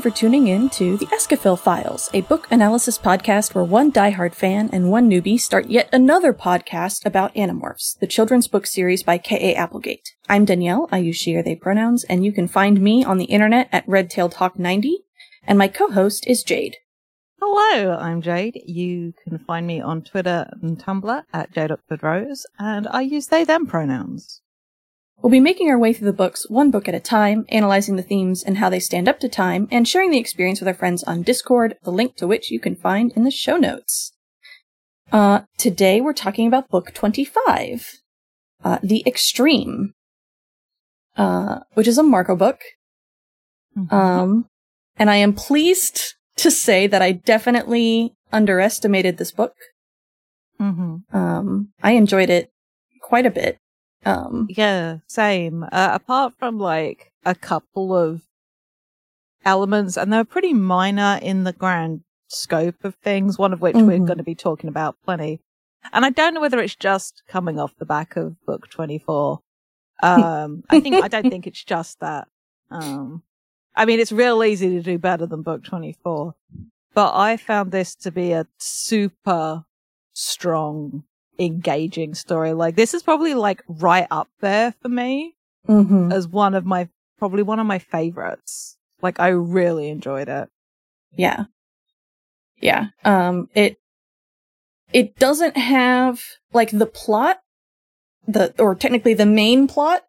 You for tuning in to the Escafil Files, a book analysis podcast where one diehard fan and one newbie start yet another podcast about Animorphs, the children's book series by K.A. Applegate. I'm Danielle, I use she or they pronouns, and you can find me on the internet at redtailedhawk90, and my co-host is Jade. Hello, I'm Jade. You can find me on Twitter and Tumblr at Jade and I use they them pronouns. We'll be making our way through the books one book at a time, analyzing the themes and how they stand up to time, and sharing the experience with our friends on Discord, the link to which you can find in the show notes. Uh, today we're talking about book 25, uh, The Extreme, uh, which is a Marco book. Mm-hmm. Um, and I am pleased to say that I definitely underestimated this book. Mm-hmm. Um, I enjoyed it quite a bit. Um, yeah, same. Uh, apart from like a couple of elements, and they're pretty minor in the grand scope of things, one of which mm-hmm. we're going to be talking about plenty. And I don't know whether it's just coming off the back of book 24. Um, I think, I don't think it's just that. Um, I mean, it's real easy to do better than book 24, but I found this to be a super strong engaging story. Like this is probably like right up there for me mm-hmm. as one of my probably one of my favorites. Like I really enjoyed it. Yeah. Yeah. Um it it doesn't have like the plot the or technically the main plot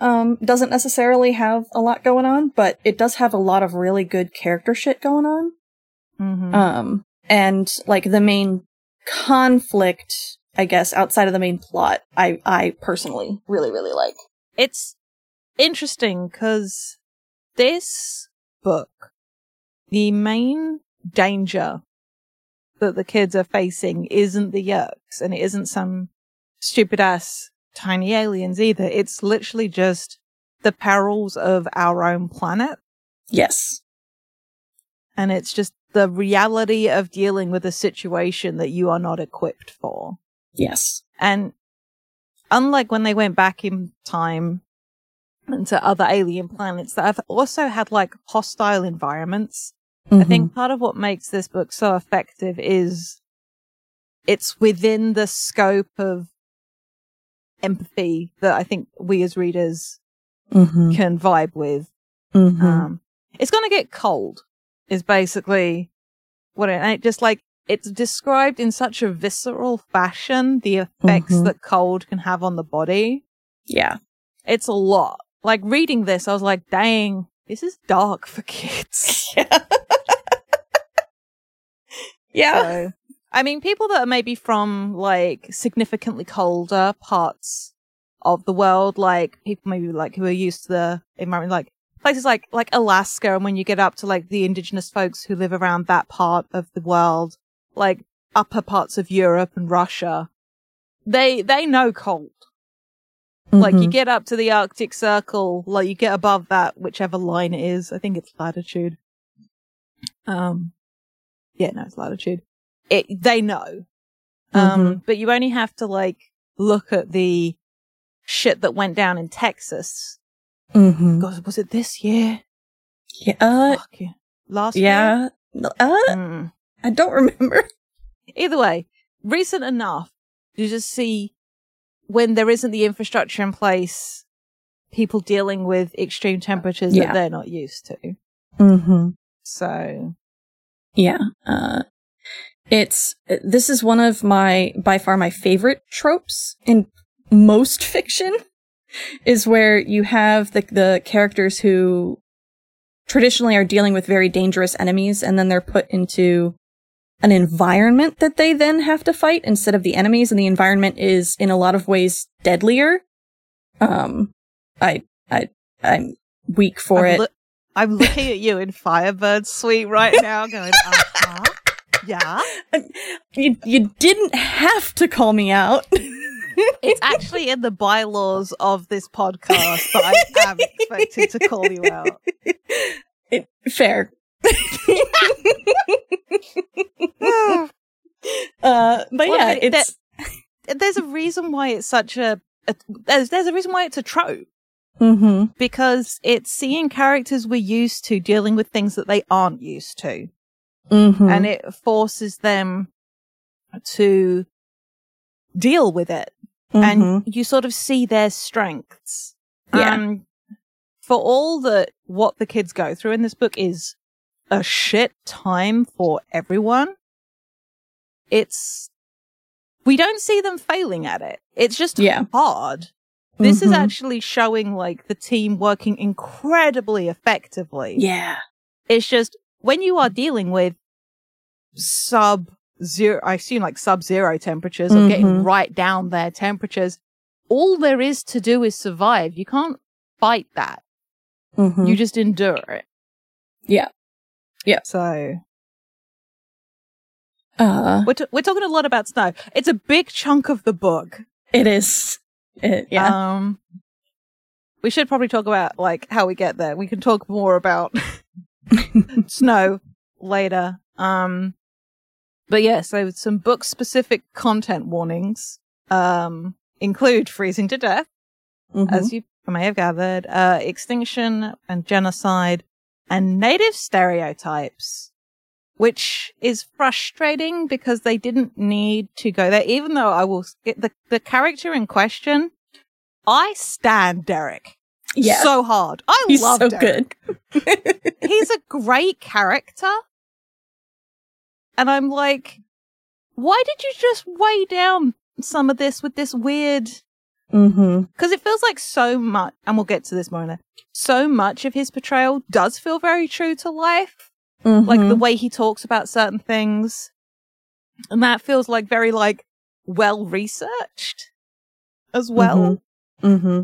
um doesn't necessarily have a lot going on, but it does have a lot of really good character shit going on. Mm-hmm. Um and like the main conflict I guess, outside of the main plot, I, I personally really, really like. It's interesting because this book, the main danger that the kids are facing isn't the Yeerks and it isn't some stupid ass tiny aliens either. It's literally just the perils of our own planet. Yes. And it's just the reality of dealing with a situation that you are not equipped for. Yes. And unlike when they went back in time into other alien planets that have also had like hostile environments, mm-hmm. I think mm-hmm. part of what makes this book so effective is it's within the scope of empathy that I think we as readers mm-hmm. can vibe with. Mm-hmm. Um, it's going to get cold is basically what it, and it just like it's described in such a visceral fashion, the effects mm-hmm. that cold can have on the body. Yeah. It's a lot. Like reading this, I was like, dang, this is dark for kids. yeah. yeah. So, I mean, people that are maybe from like significantly colder parts of the world, like people maybe like who are used to the environment, like places like, like Alaska. And when you get up to like the indigenous folks who live around that part of the world, like upper parts of Europe and Russia, they they know cold. Mm-hmm. Like you mm-hmm. get up to the Arctic Circle, like you get above that, whichever line it is. I think it's latitude. Um, yeah, no, it's latitude. It they know. Um, mm-hmm. but you only have to like look at the shit that went down in Texas. Mm-hmm. God, was it this year? Yeah. Uh, yeah. Last yeah. year? Uh, mm. I don't remember. Either way, recent enough to just see when there isn't the infrastructure in place, people dealing with extreme temperatures yeah. that they're not used to. Mm-hmm. So, yeah, uh, it's this is one of my by far my favorite tropes in most fiction is where you have the the characters who traditionally are dealing with very dangerous enemies and then they're put into an environment that they then have to fight instead of the enemies, and the environment is in a lot of ways deadlier. Um, I, I, I'm weak for I'm it. Lo- I'm looking at you in Firebird Suite right now, going, uh huh, yeah. You, you didn't have to call me out. it's actually in the bylaws of this podcast that I am expected to call you out. It, fair. uh, but well, yeah, it's there, there's a reason why it's such a, a, there's there's a reason why it's a trope. Mm-hmm. because it's seeing characters we're used to dealing with things that they aren't used to. Mm-hmm. And it forces them to deal with it. Mm-hmm. And you sort of see their strengths. Yeah. And for all that what the kids go through in this book is a shit time for everyone, it's we don't see them failing at it. It's just Yeah. hard. This is Mhm. actually showing like the team working incredibly effectively. yeah. It's just when you are dealing with sub zero, I assume like sub zero temperatures or getting Mhm. right down their temperatures, all there is to do is survive. You can't fight that. Mm-hmm. You just endure it. Yeah. Yeah. So uh, we're, t- we're talking a lot about snow. It's a big chunk of the book. it is. It, yeah. Um, we should probably talk about like how we get there. We can talk more about snow later. Um, but yeah, so some book specific content warnings, um, include freezing to death, Mhm. as you may have gathered, uh, extinction and genocide and native stereotypes, which is frustrating because they didn't need to go there, even though I will, the, the character in question, I stand Derek yeah. so hard. I He's love so Derek. good. He's a great character. And I'm like, why did you just weigh down some of this with this weird mm-hmm. because it feels like so much and we'll get to this more in a so much of his portrayal does feel very true to life like the way he talks about certain things and that feels like very like well researched as well Mm-hmm.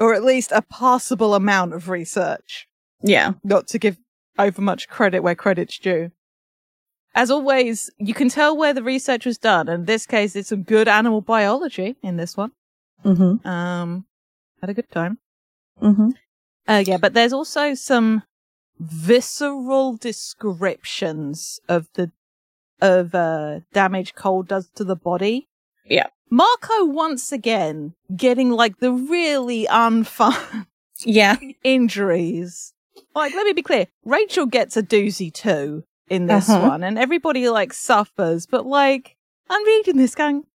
or at least a passable amount of research Yeah. not to give over much credit where credit's due. As always, you can tell where the research was done. In this case, it's some good animal biology in this one. Mm-hmm. Um, had a good time. Mm-hmm. Uh, yeah, but there's also some visceral descriptions of the of uh, damage cold does to the body. Yeah. Marco once again getting like the really unfun Yeah. injuries. Like, let me be clear. Rachel gets a doozy too in this Uh-huh. one, and everybody like suffers. But like, I'm reading this going, "Oh,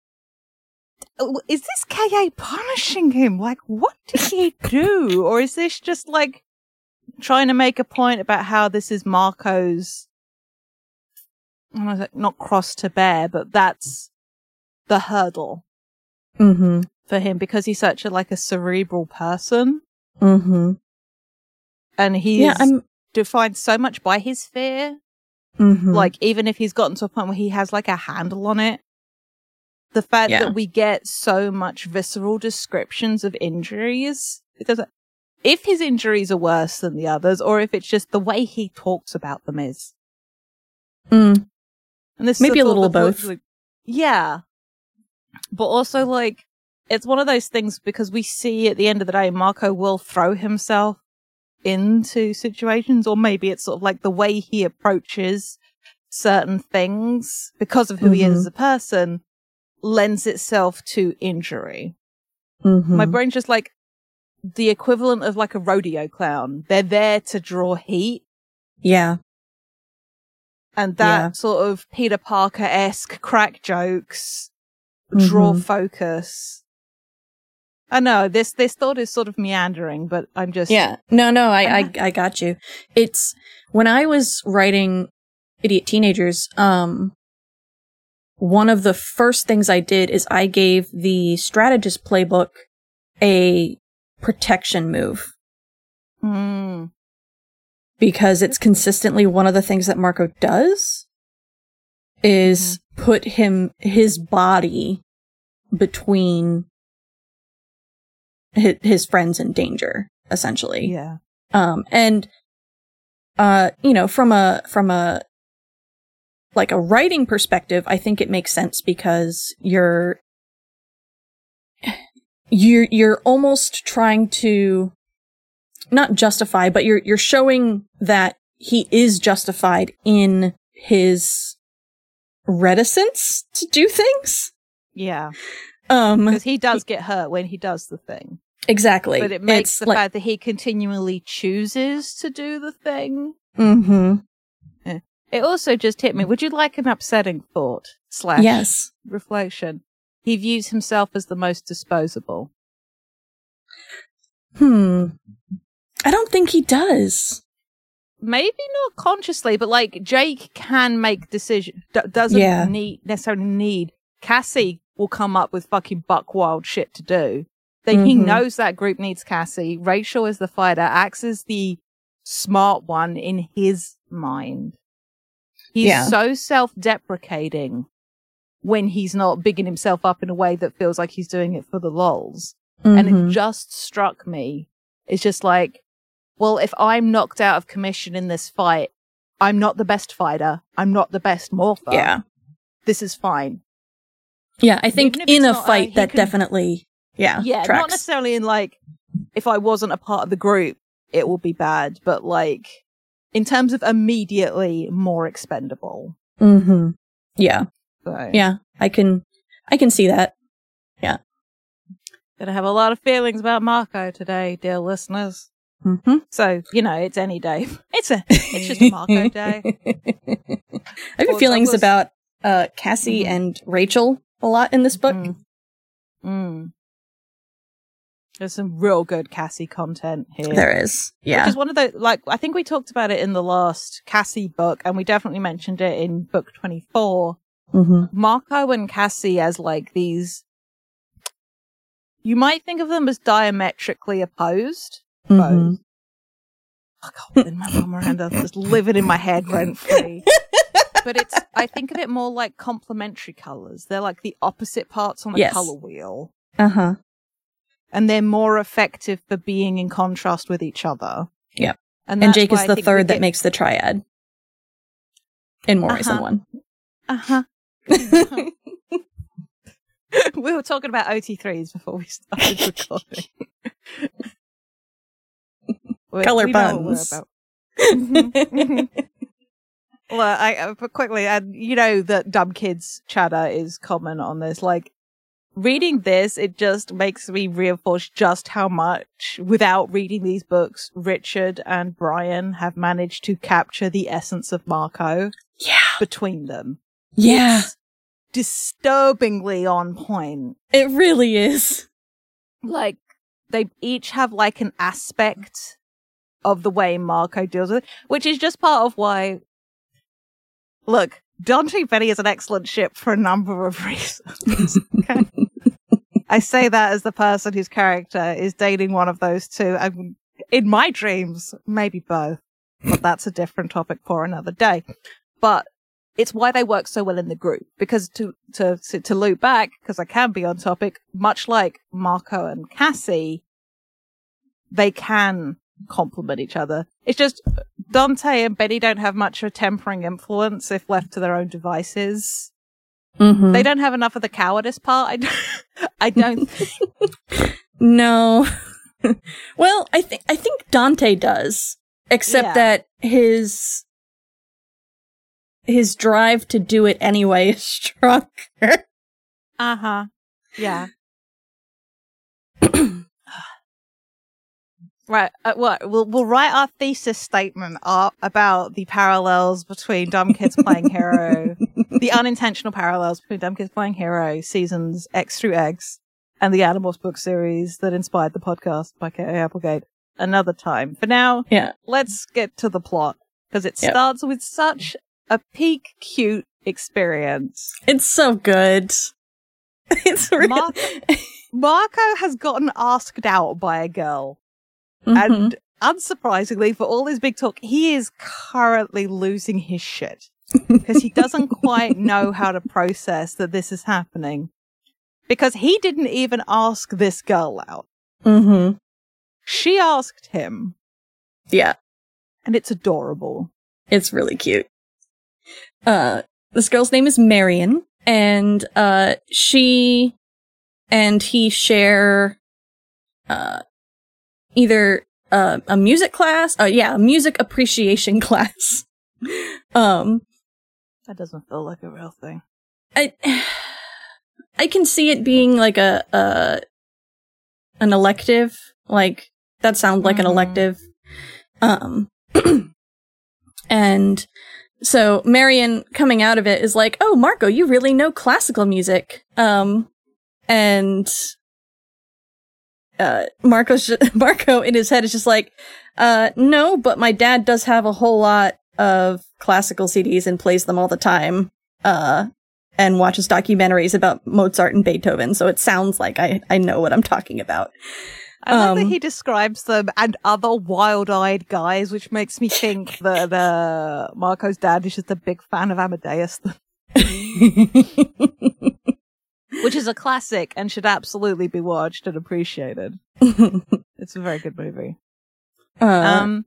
is this KA punishing him? Like, what did he do? or is this just like trying to make a point about how this is Marco's, not cross to bear, but that's the hurdle Mm-hmm. for him because he's such a like a cerebral person Mm-hmm. and he's Yeah, I'm defined so much by his fear. mm-hmm. Like, even if he's gotten to a point where he has like a handle on it, the fact Yeah. that we get so much visceral descriptions of injuries, because if his injuries are worse than the others, or if it's just the way he talks about them is, Mm. and this is Maybe a little of both. literally- yeah, but also like it's one of those things because we see at the end of the day, Marco will throw himself into situations, or maybe it's sort of like the way he approaches certain things because of who he is Mhm. as a person lends itself to injury. Mm-hmm. My brain's just like the equivalent of like a rodeo clown. They're there to draw heat. yeah. And that Yeah. sort of Peter Parker esque crack jokes draw Mhm. focus. I know this this thought is sort of meandering, but I'm just Yeah. No, no, I, I, I got you. It's when I was writing Idiot Teenagers, um, one of the first things I did is I gave the strategist playbook a protection move Mm, because it's consistently one of the things that Marco does is put him, his body between his, his friends in danger, essentially. yeah. Um, and, uh, you know, from a, from a, like a writing perspective, I think it makes sense because you're, you're, you're almost trying to not justify, but you're, you're showing that he is justified in his reticence to do things. Yeah. Um, Because he does get hurt when he does the thing. Exactly. But it makes It's the like, fact that he continually chooses to do the thing. hmm It also just hit me. Would you like an upsetting thought slash Yes. reflection? He views himself as the most disposable. Hmm. I don't think he does. Maybe not consciously, but like Jake can make decisions. D- doesn't Yeah. need necessarily need. Cassie will come up with fucking buck wild shit to do. Then he Mhm. knows that group needs Cassie. Rachel is the fighter. Ax is the smart one in his mind. He's Yeah. so self-deprecating when he's not bigging himself up in a way that feels like he's doing it for the lols. And Mhm. it just struck me. It's just like, well, if I'm knocked out of commission in this fight, I'm not the best fighter. I'm not the best morpher. yeah. This is fine. Yeah. I think in a not, uh, fight he that can- definitely, yeah, Yeah, not necessarily in like, if I wasn't a part of the group, it would be bad, but like, in terms of immediately more expendable. hmm Yeah. So, Yeah. I can, I can see that. Yeah. Gonna have a lot of feelings about Marco today, dear listeners. hmm So, you know, it's any day. It's a, it's just a Marco day. I have feelings about uh, Cassie Mhm. and Rachel a lot in this book. Mm. Mm. There's some real good Cassie content here. There is. Yeah. Which is one of the, like, I think we talked about it in the last Cassie book, and we definitely mentioned it in book 24. hmm Marco and Cassie as, like, these, you might think of them as diametrically opposed. hmm Both. Oh, God, my Miranda just living in my head rent free. but it's, I think of it more like complementary colors. They're like the opposite parts on a Yes. color wheel. Uh huh. And they're more effective for being in contrast with each other. Yep. And, And Jake is the third that get- makes the triad. In more ways than Uh-huh. one. Uh-huh. we were talking about OT3s before we started recording. Color we know what we're puns. about. Mhm. well, I, uh, but quickly, and you know that dumb kids chatter is common on this. Like, reading this, it just makes me reinforce just how much, without reading these books, Richard and Brian have managed to capture the essence of Marco yeah. between them. Yeah. It's disturbingly on point. It really is. Like, they each have like an aspect of the way Marco deals with it, which is just part of why. Look, Dante Benny is an excellent ship for a number of reasons. okay? I say that as the person whose character is dating one of those two. And in my dreams, maybe both, but that's a different topic for another day. But it's why they work so well in the group because to to to, to loop back because I can be on topic, much like Marco and Cassie, they can complement each other. It's just Dante and Betty don't have much of a tempering influence if left to their own devices. Mm-hmm. They don't have enough of the cowardice part. I don't, I don't No. well, I think I think Dante does, except Yeah. that his his drive to do it anyway is stronger. Uh huh. Yeah. right. Uh, what? We'll we'll write our thesis statement up about the parallels between Dumb Kids Playing Hero, the unintentional parallels between Dumb Kids Playing Hero seasons X through X, and the Animals book series that inspired the podcast by K.A. Applegate. Another time. For now, yeah. let's get to the plot because it Yep. starts with such a peak cute experience. It's so good. It's really Mar- Marco has gotten asked out by a girl, Mhm. and unsurprisingly, for all his big talk, he is currently losing his shit because he doesn't quite know how to process that this is happening. Because he didn't even ask this girl out; Mhm. she asked him, Yeah, and it's adorable. it's really cute. Uh this girl's name is Marian and uh she and he share uh either uh, a music class, uh yeah, a music appreciation class. um That doesn't feel like a real thing. I I can see it being like a a an elective. Like that sounds like an Mhm. elective. Um, and so Marian coming out of it is like, "Oh, Marco, you really know classical music." Um, and uh, Marco's ju- Marco in his head is just like, uh, "No, but my dad does have a whole lot of classical CDs and plays them all the time." Uh, and watches documentaries about Mozart and Beethoven, so it sounds like I I know what I'm talking about. I like that Um, he describes them and other wild-eyed guys, which makes me think that uh, Marco's dad is just a big fan of Amadeus, which is a classic and should absolutely be watched and appreciated. It's a very good movie. uh, Um,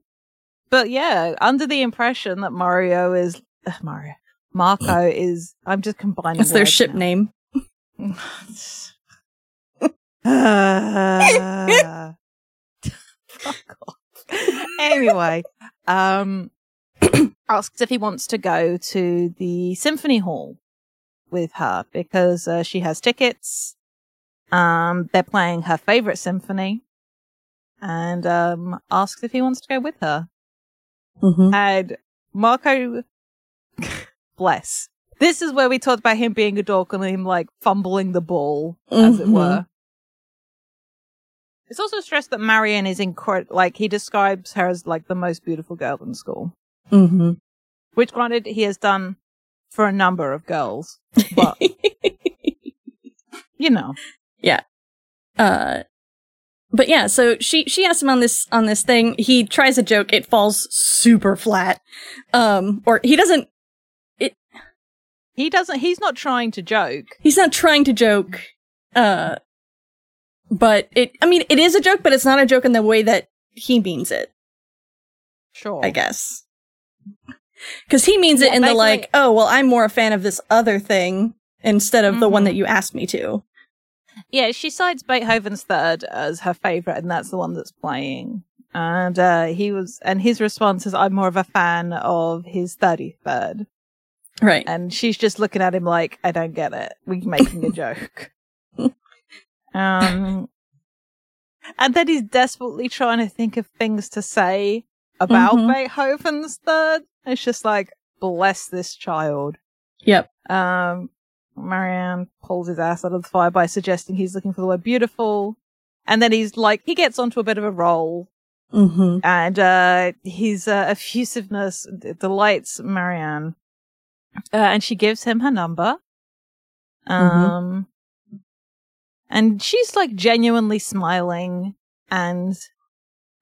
but yeah, under the impression that Mario is uh, Mario, Marco is. I'm just combining. it's their ship now. name. Fuck off. Anyway, um, asks if he wants to go to the symphony hall with her because uh, she has tickets. Um, they're playing her favorite symphony, and um, asks if he wants to go with her. Mm-hmm. And Marco, bless. This is where we talked about him being a dork and him like fumbling the ball, as it Mhm. were. It's also stressed that Marion is incredible. Like he describes her as like the most beautiful girl in school, Mm-hmm. which granted he has done for a number of girls, but you know, yeah. uh but yeah so she she asks him on this on this thing he tries a joke it falls super flat um or he doesn't It. he doesn't. He's not trying to joke. he's not trying to joke uh but it i mean it is a joke but it's not a joke in the way that he means it Sure, i guess because he means it in the like oh well i'm more a fan of this other thing instead of the one Mhm. that you asked me to Yeah, she cites Beethoven's third as her favorite, and that's the one that's playing. And uh, he was, and his response is, "I'm more of a fan of his thirty third. right And she's just looking at him like, "I don't get it. We're making a joke." um, and then he's desperately trying to think of things to say about Mhm. Beethoven's third. It's just like, bless this child. yep Um, Marianne pulls his ass out of the fire by suggesting he's looking for the word beautiful. And then he's like, he gets onto a bit of a roll mm-hmm and, uh, his, uh, effusiveness delights Marianne. Uh, and she gives him her number. Um, and she's like genuinely smiling and,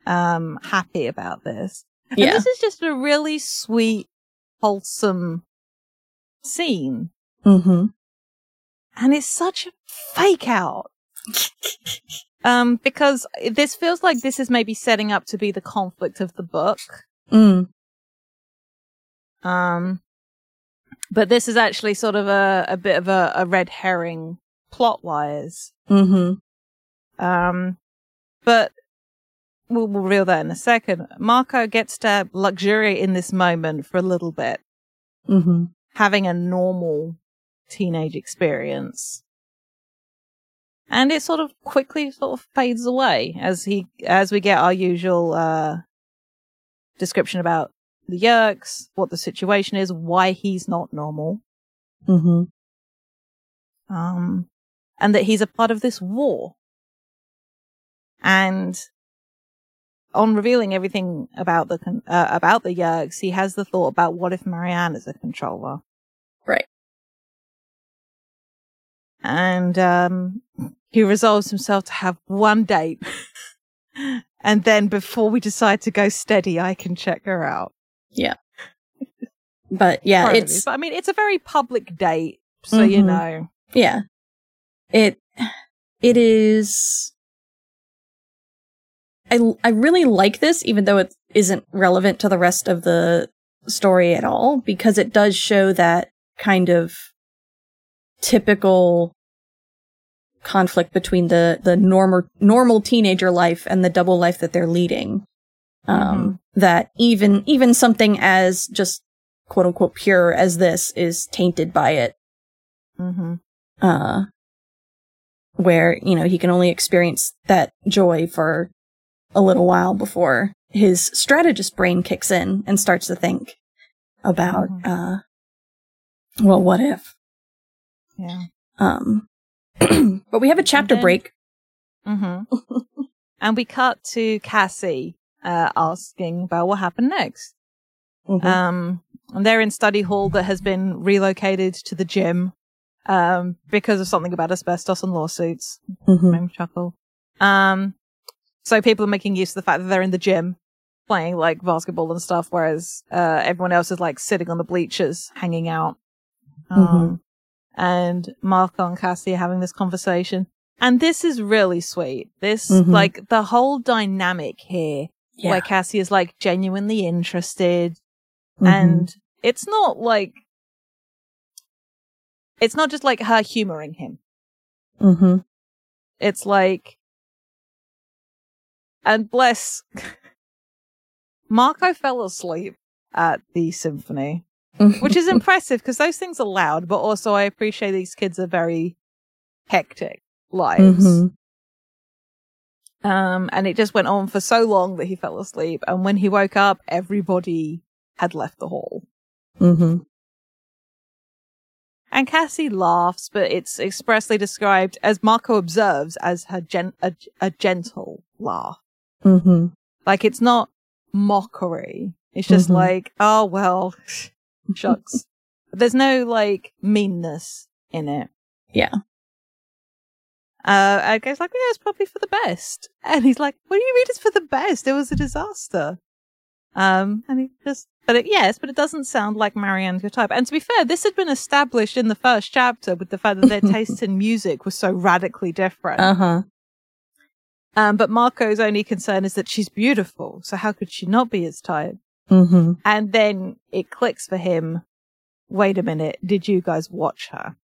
um, happy about this. And yeah this is just a really sweet, wholesome scene. mm-hmm and it's such a fake out. um, because this feels like this is maybe setting up to be the conflict of the book. mm. Um, but this is actually sort of a, a bit of a, a red herring plot wise. mm-hmm Um, but we'll, we'll reveal that in a second. Marco gets to luxuriate in this moment for a little bit, mm-hmm having a normal teenage experience. And it sort of quickly sort of fades away as he, as we get our usual, uh, description about the Yeerks, what the situation is, why he's not normal, mm-hmm um, and that he's a part of this war. And on revealing everything about the, uh, about the Yeerks, he has the thought about what if Marianne is a controller? Right. And um, he resolves himself to have one date. and then before we decide to go steady, I can check her out. Yeah. But yeah it's. But I mean, it's a very public date, so you Mhm. know. Yeah. It it is I I really like this even though it isn't relevant to the rest of the story at all because it does show that kind of typical conflict between the the normal normal teenager life and the double life that they're leading. Um that even even something as just quote unquote pure as this is tainted by it hmm uh where, you know, he can only experience that joy for a little while before his strategist brain kicks in and starts to think about, Mhm. uh, well, what if? Yeah. Um, but we have a chapter then- break. Mm-hmm. and we cut to Cassie uh, asking about what happened next. Mhm. Um, and they're in study hall that has been relocated to the gym um, because of something about asbestos and lawsuits. Mhm. Me chuckle. Um, so people are making use of the fact that they're in the gym playing like basketball and stuff, whereas uh, everyone else is like sitting on the bleachers hanging out. Um, And Marco and Cassie are having this conversation. And this is really sweet. This, Mhm. like, the whole dynamic here, Yeah. where Cassie is like genuinely interested Mhm. and it's not like, it's not just like her humoring him. Mm-hmm. It's like, and bless, Marco fell asleep at the symphony, which is impressive because those things are loud, but also I appreciate these kids are very hectic lives. Mhm. Um, and it just went on for so long that he fell asleep. And when he woke up, everybody had left the hall. Mhm. And Cassie laughs, but it's expressly described as Marco observes as her gen- a, a gentle laugh. Mhm. Like it's not mockery. It's just Mhm. like, oh well, shucks. There's no like meanness in it. Yeah. Uh, and goes like, yeah, it's probably for the best. And he's like, what do you mean it's for the best? It was a disaster. Um, and he just, but it, yes, but it doesn't sound like Marianne's your type. And to be fair, this had been established in the first chapter with the fact that their tastes in music were so radically different. Uh huh. Um, but Marco's only concern is that she's beautiful. So how could she not be his type? Mhm. And then it clicks for him. Wait a minute. Did you guys watch her?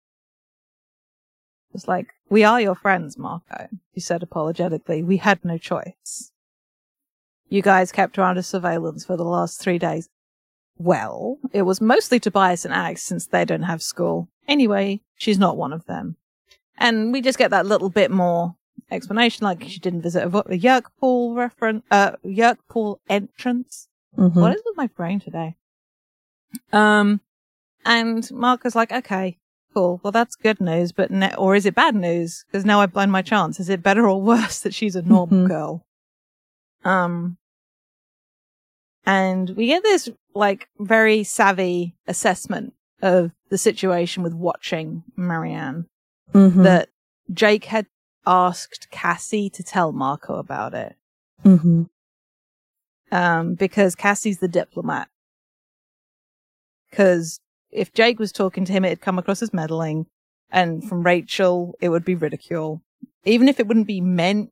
It's like, we are your friends, Marco. He said apologetically. We had no choice. You guys kept her under surveillance for the last three days. Well, it was mostly Tobias and Alex since they don't have school. Anyway, she's not one of them. And we just get that little bit more explanation, like she didn't visit a, vo- a Yeerk pool reference, uh, Yeerk pool entrance. Mhm. What is with my brain today? Um, and Marco's like, okay, cool. Well, that's good news, but ne- or is it bad news? Because now I've blown my chance. Is it better or worse that she's a normal Mhm. girl? Um, and we get this like very savvy assessment of the situation with watching Marianne Mhm. that Jake had asked Cassie to tell Marco about it Mhm. Um, because Cassie's the diplomat. Because if Jake was talking to him, it'd come across as meddling, and from Rachel, it would be ridicule. Even if it wouldn't be meant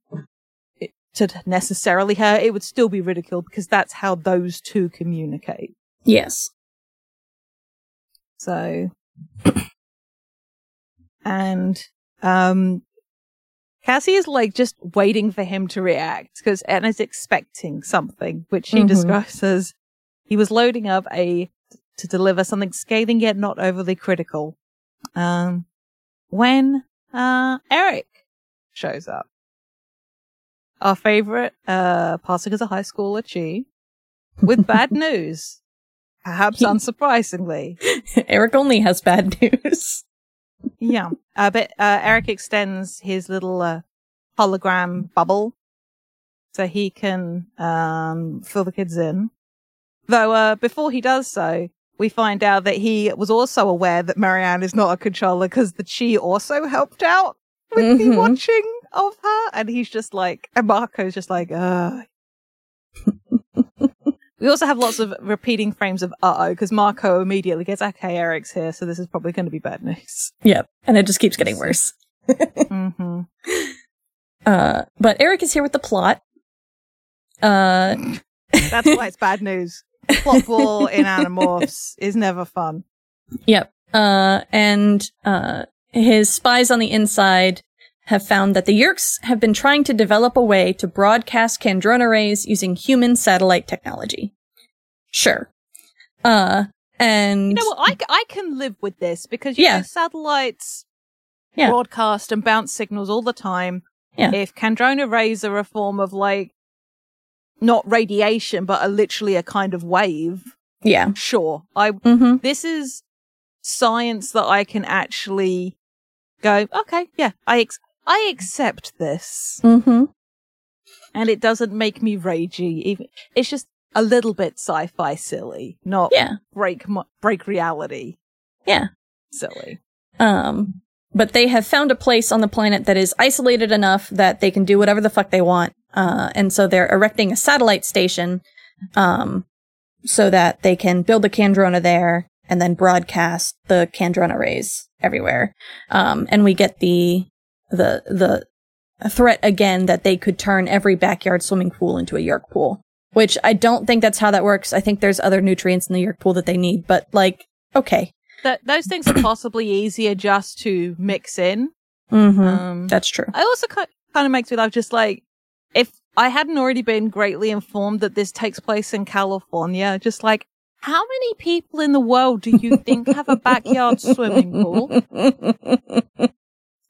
it- to necessarily her, it would still be ridicule because that's how those two communicate. Yes. So, and um, Cassie is like just waiting for him to react because Anna's expecting something, which she Mhm. describes as he was loading up a to deliver something scathing yet not overly critical. Um, when uh Erek shows up, our favorite uh passing as a high schooler, Chee, with bad news. Perhaps unsurprisingly. Erek only has bad news. Yeah. Uh, but uh, Erek extends his little uh, hologram bubble so he can um, fill the kids in. Though uh, before he does so, we find out that he was also aware that Marianne is not a controller because the Chee also helped out with the Mhm. watching of her. And he's just like, and Marco's just like, uh. We also have lots of repeating frames of uh oh because Marco immediately gets, okay, Erek's here, so this is probably going to be bad news. Yep. And it just keeps getting worse. hmm Uh, but Erek is here with the plot. Uh, That's why it's bad news. Plot ball in Animorphs is never fun. Yep. Uh, and uh, his spies on the inside have found that the Yeerks have been trying to develop a way to broadcast Kandrona rays using human satellite technology. Sure. Uh, and You know what? I, I can live with this because you Yeah. know, satellites Yeah. broadcast and bounce signals all the time. Yeah. If Kandrona rays are a form of like not radiation, but are literally a kind of wave, Yeah. sure. I Mm-hmm. this is science that I can actually go, okay, yeah, I ex- I accept this. Mm-hmm. And it doesn't make me ragey. Even it's just a little bit sci-fi silly, not Yeah. break break reality Yeah. silly. Um, but they have found a place on the planet that is isolated enough that they can do whatever the fuck they want. Uh, and so they're erecting a satellite station, um, so that they can build a Kandrona there and then broadcast the Kandrona rays everywhere. Um, and we get the, the, the threat again that they could turn every backyard swimming pool into a Yeerk pool, which I don't think that's how that works. I think there's other nutrients in the Yeerk pool that they need, but like, okay. That those things are possibly easier just to mix in. Mm-hmm. Um, that's true. I also kind of makes me laugh. Just like if I hadn't already been greatly informed that this takes place in California, just like how many people in the world do you think have a backyard swimming pool?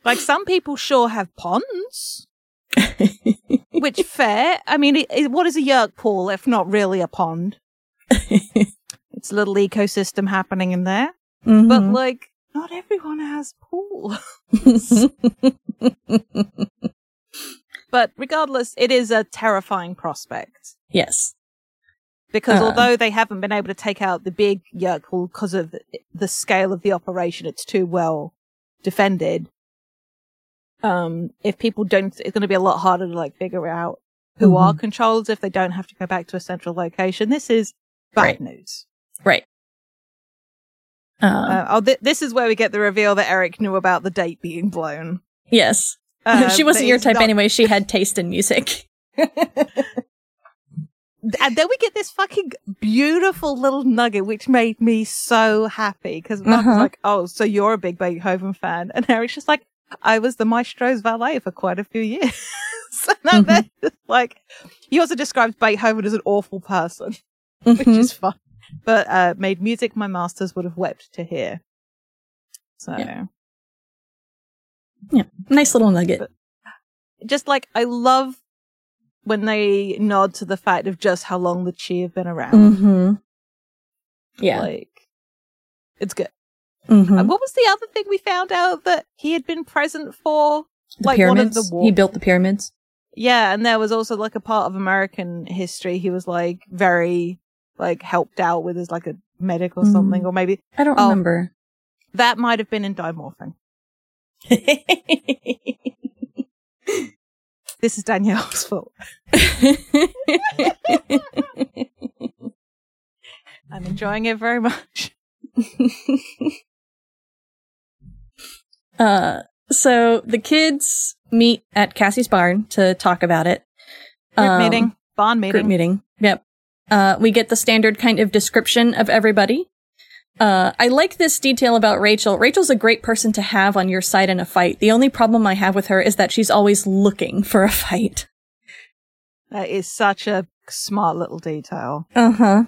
Like some people sure have ponds. Which fair? I mean, it, it- what is a Yeerk pool if not really a pond? It's a little ecosystem happening in there, but Mhm. like not everyone has pool. But regardless, it is a terrifying prospect yes. because Uh. although they haven't been able to take out the big Yeerk pool because of the scale of the operation, it's too well defended. Um, if people don't, it's going to be a lot harder to like figure out who Mhm. are controllers if they don't have to go back to a central location. This is bad Right. news. Right. Um, Uh, oh, th- this is where we get the reveal that Erek knew about the date being blown. yes. Uh, she wasn't your type not- anyway. She had taste in music. And then we get this fucking beautiful little nugget, which made me so happy because Mark was Uh-huh. like, "Oh, so you're a big Beethoven fan?" And Erek's just like, "I was the maestro's valet for quite a few years." and Mhm. like, he also describes Beethoven as an awful person, which Mhm. is fun, but uh, made music my masters would have wept to hear. So, Yeah. nice little nugget. just like I love when they nod to the fact of just how long the Chee have been around. Mm-hmm. Yeah. Like, it's good. Mhm. Uh, What was the other thing we found out that he had been present for? The like one of pyramids. the war- He built the pyramids. Yeah, and there was also like a part of American history he was like very like helped out with as like a medic or Mm. something, or maybe I don't Oh. remember. that might have been in Dimorphing. This is Danielle's fault. I'm enjoying it very much. uh, so the kids meet at Cassie's barn to talk about it. Group Um, meeting, Group meeting. meeting. Yep. Uh, we get the standard kind of description of everybody. Uh, I like this detail about Rachel. Rachel's a great person to have on your side in a fight. The only problem I have with her is that she's always looking for a fight. That is such a smart little detail. Uh huh.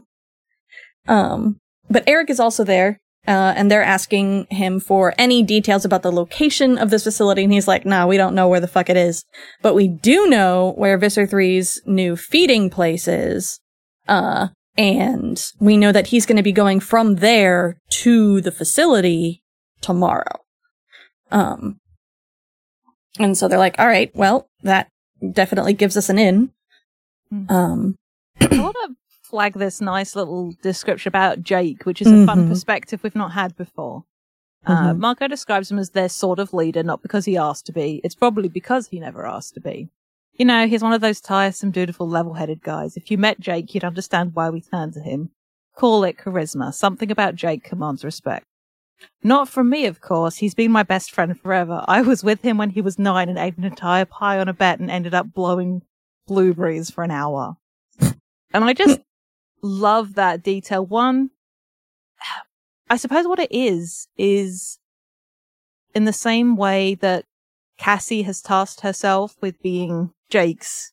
Um, but Erek is also there, uh, and they're asking him for any details about the location of this facility, and he's like, "Nah, we don't know where the fuck it is, but we do know where Visser 3's new feeding place is." Uh, and we know that he's going to be going from there to the facility tomorrow. Um, and so they're like, "All right, well, that definitely gives us an in." Mhm. Um, I want to flag this nice little description about Jake, which is a fun Mhm. perspective we've not had before. Uh, Mhm. Marco describes him as their sort of leader, not because he asked to be. It's probably because he never asked to be. You know, he's one of those tiresome, dutiful, level-headed guys. If you met Jake, you'd understand why we turned to him. Call it charisma. Something about Jake commands respect. Not from me, of course. He's been my best friend forever. I was with him when he was nine and ate an entire pie on a bet and ended up blowing blueberries for an hour. And I just love that detail. One, I suppose what it is, is in the same way that Cassie has tasked herself with being Jake's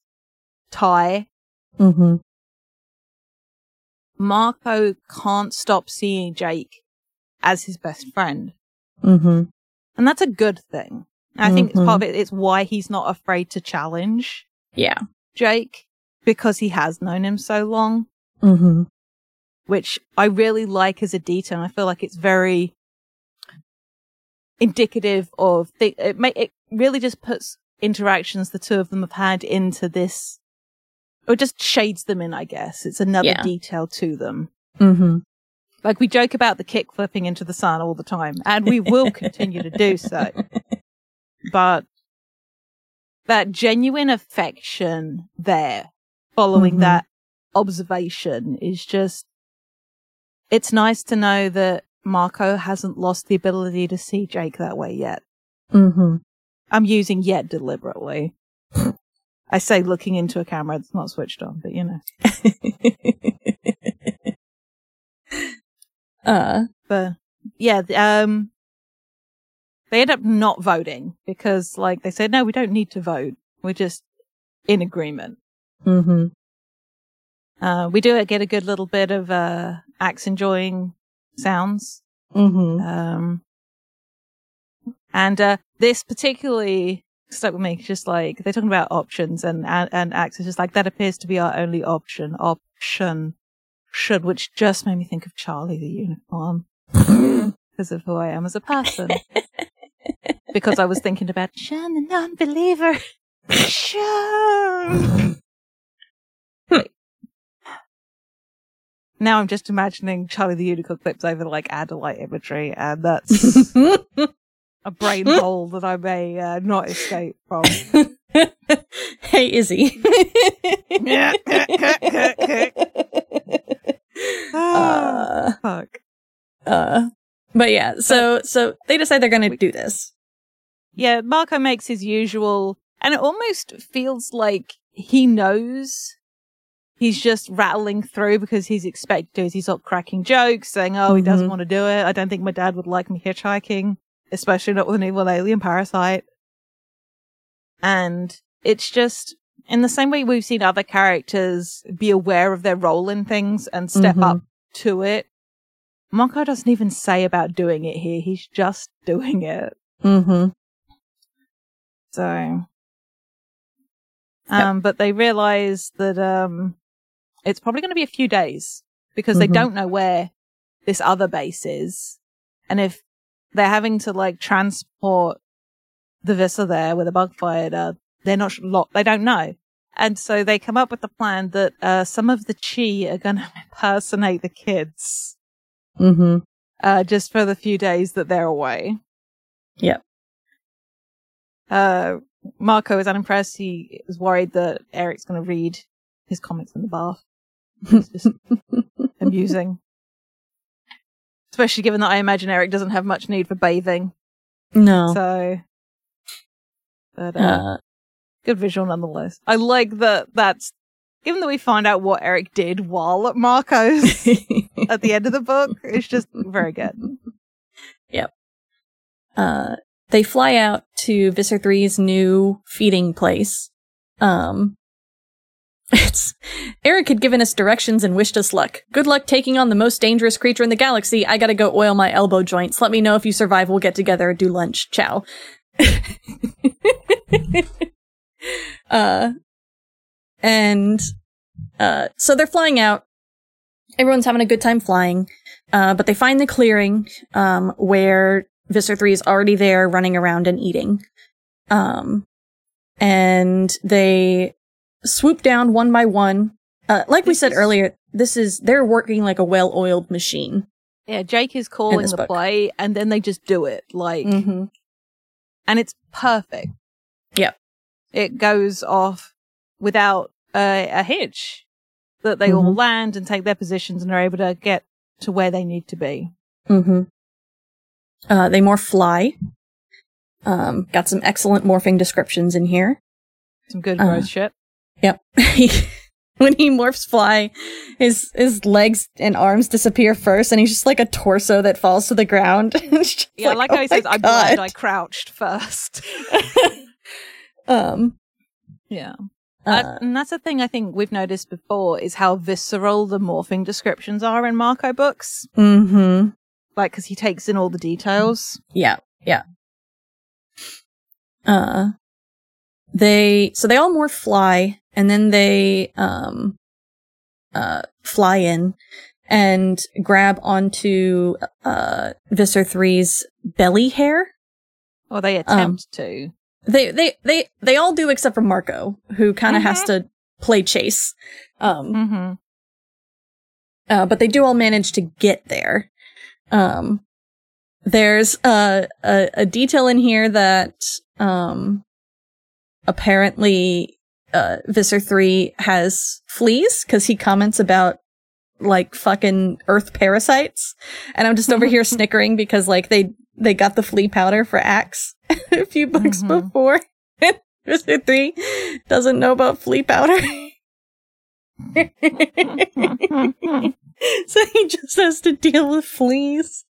tie, mhm. Marco can't stop seeing Jake as his best friend. Mm-hmm. And that's a good thing. I think it's part of it. It's why he's not afraid to challenge Yeah. Jake because he has known him so long, Mm-hmm. which I really like as a detail. I feel like it's very indicative of the, it. May, it really just puts interactions the two of them have had into this, or just shades them in. I guess it's another Yeah. detail to them. Mm-hmm. Like we joke about the kick flipping into the sun all the time, and we will continue to do so. But that genuine affection there following Mhm. that observation is just, it's nice to know that Marco hasn't lost the ability to see Jake that way yet. Mm-hmm. I'm using yet deliberately. I say looking into a camera that's not switched on, but you know. uh, But yeah, um, they end up not voting because, like, they said, no, we don't need to vote. We're just in agreement. mm-hmm. Uh, we do get a good little bit of uh, Ax enjoying sounds. Mm-hmm. Um, and uh, this particularly stuck with me. Just like they're talking about options, and and, and Ax is just like that appears to be our only option. Option should, which just made me think of Charlie the Unicorn because of who I am as a person. because I was thinking about the non-believer. Sean. Wait. Now I'm just imagining Charlie the Unicorn clips over like Adelaide imagery, and that's a brain hole that I may uh, not escape from. hey, Izzy. uh, Fuck. uh, but yeah, so so they decide they're gonna do this. Yeah, Marco makes his usual, and it almost feels like he knows he's just rattling through because he's expected to. He's not cracking jokes, saying, "Oh, he doesn't Mhm. want to do it. I don't think my dad would like me hitchhiking, especially not with an evil alien parasite." And it's just in the same way we've seen other characters be aware of their role in things and step Mhm. up to it. Marco doesn't even say about doing it here. He's just doing it. Mm-hmm. So, um, but they realize that, um, it's probably going to be a few days because they Mhm. don't know where this other base is. And if they're having to like transport the Visser there with a bug fighter, they're not lot, they don't know. And so they come up with the plan that, uh, some of the Chee are going to impersonate the kids, Mm-hmm. uh, just for the few days that they're away. Yep. Uh, Marco is unimpressed. He is worried that Erek's going to read his comics in the bath. It's just amusing. Especially given that I imagine Erek doesn't have much need for bathing. No. So, but, uh, uh, good visual nonetheless. I like that that's, Even though we find out what Erek did while at Marco's at the end of the book, it's just very good. Yep. Uh, they fly out to Visser 3's new feeding place. Um, it's Erek had given us directions and wished us luck. Good luck taking on the most dangerous creature in the galaxy. I gotta go oil my elbow joints. Let me know if you survive. We'll get together, do lunch. Ciao. uh, and uh, so they're flying out. Everyone's having a good time flying. Uh, but they find the clearing um, where Visser 3 is already there running around and eating. Um, and they swoop down one by one. Uh, like we said is- earlier, this is, they're working like a well-oiled machine. Yeah, Jake is calling the book. play and then they just do it. Like, Mm-hmm. and it's perfect. Yep. It goes off without a, a hitch. That they all Mhm. land and take their positions and are able to get to where they need to be. Mm-hmm. Uh, they morph fly. Um, got some excellent morphing descriptions in here. Some good Uh, shit. Yep. when he morphs fly, his his legs and arms disappear first, and he's just like a torso that falls to the ground. Yeah, like, oh how he says, I'm. I crouched first. um. yeah. uh, Uh, and that's the thing I think we've noticed before is how visceral the morphing descriptions are in Marco books. mm-hmm. Like, cause he takes in all the details. Yeah. Yeah. uh, they, so they all more fly and then they, um, uh, fly in and grab onto, uh, Visser 3's belly hair. Or they attempt to. They, they, they, they all do except for Marco, who kind of has to play chase. Um, Mm-hmm. uh, but they do all manage to get there. Um, there's uh, a a detail in here that um, apparently uh, Visser three has fleas because he comments about like fucking Earth parasites, and I'm just over here snickering because like they they got the flea powder for Ax a few books Mhm. before. Visser three doesn't know about flea powder. so he just has to deal with fleas.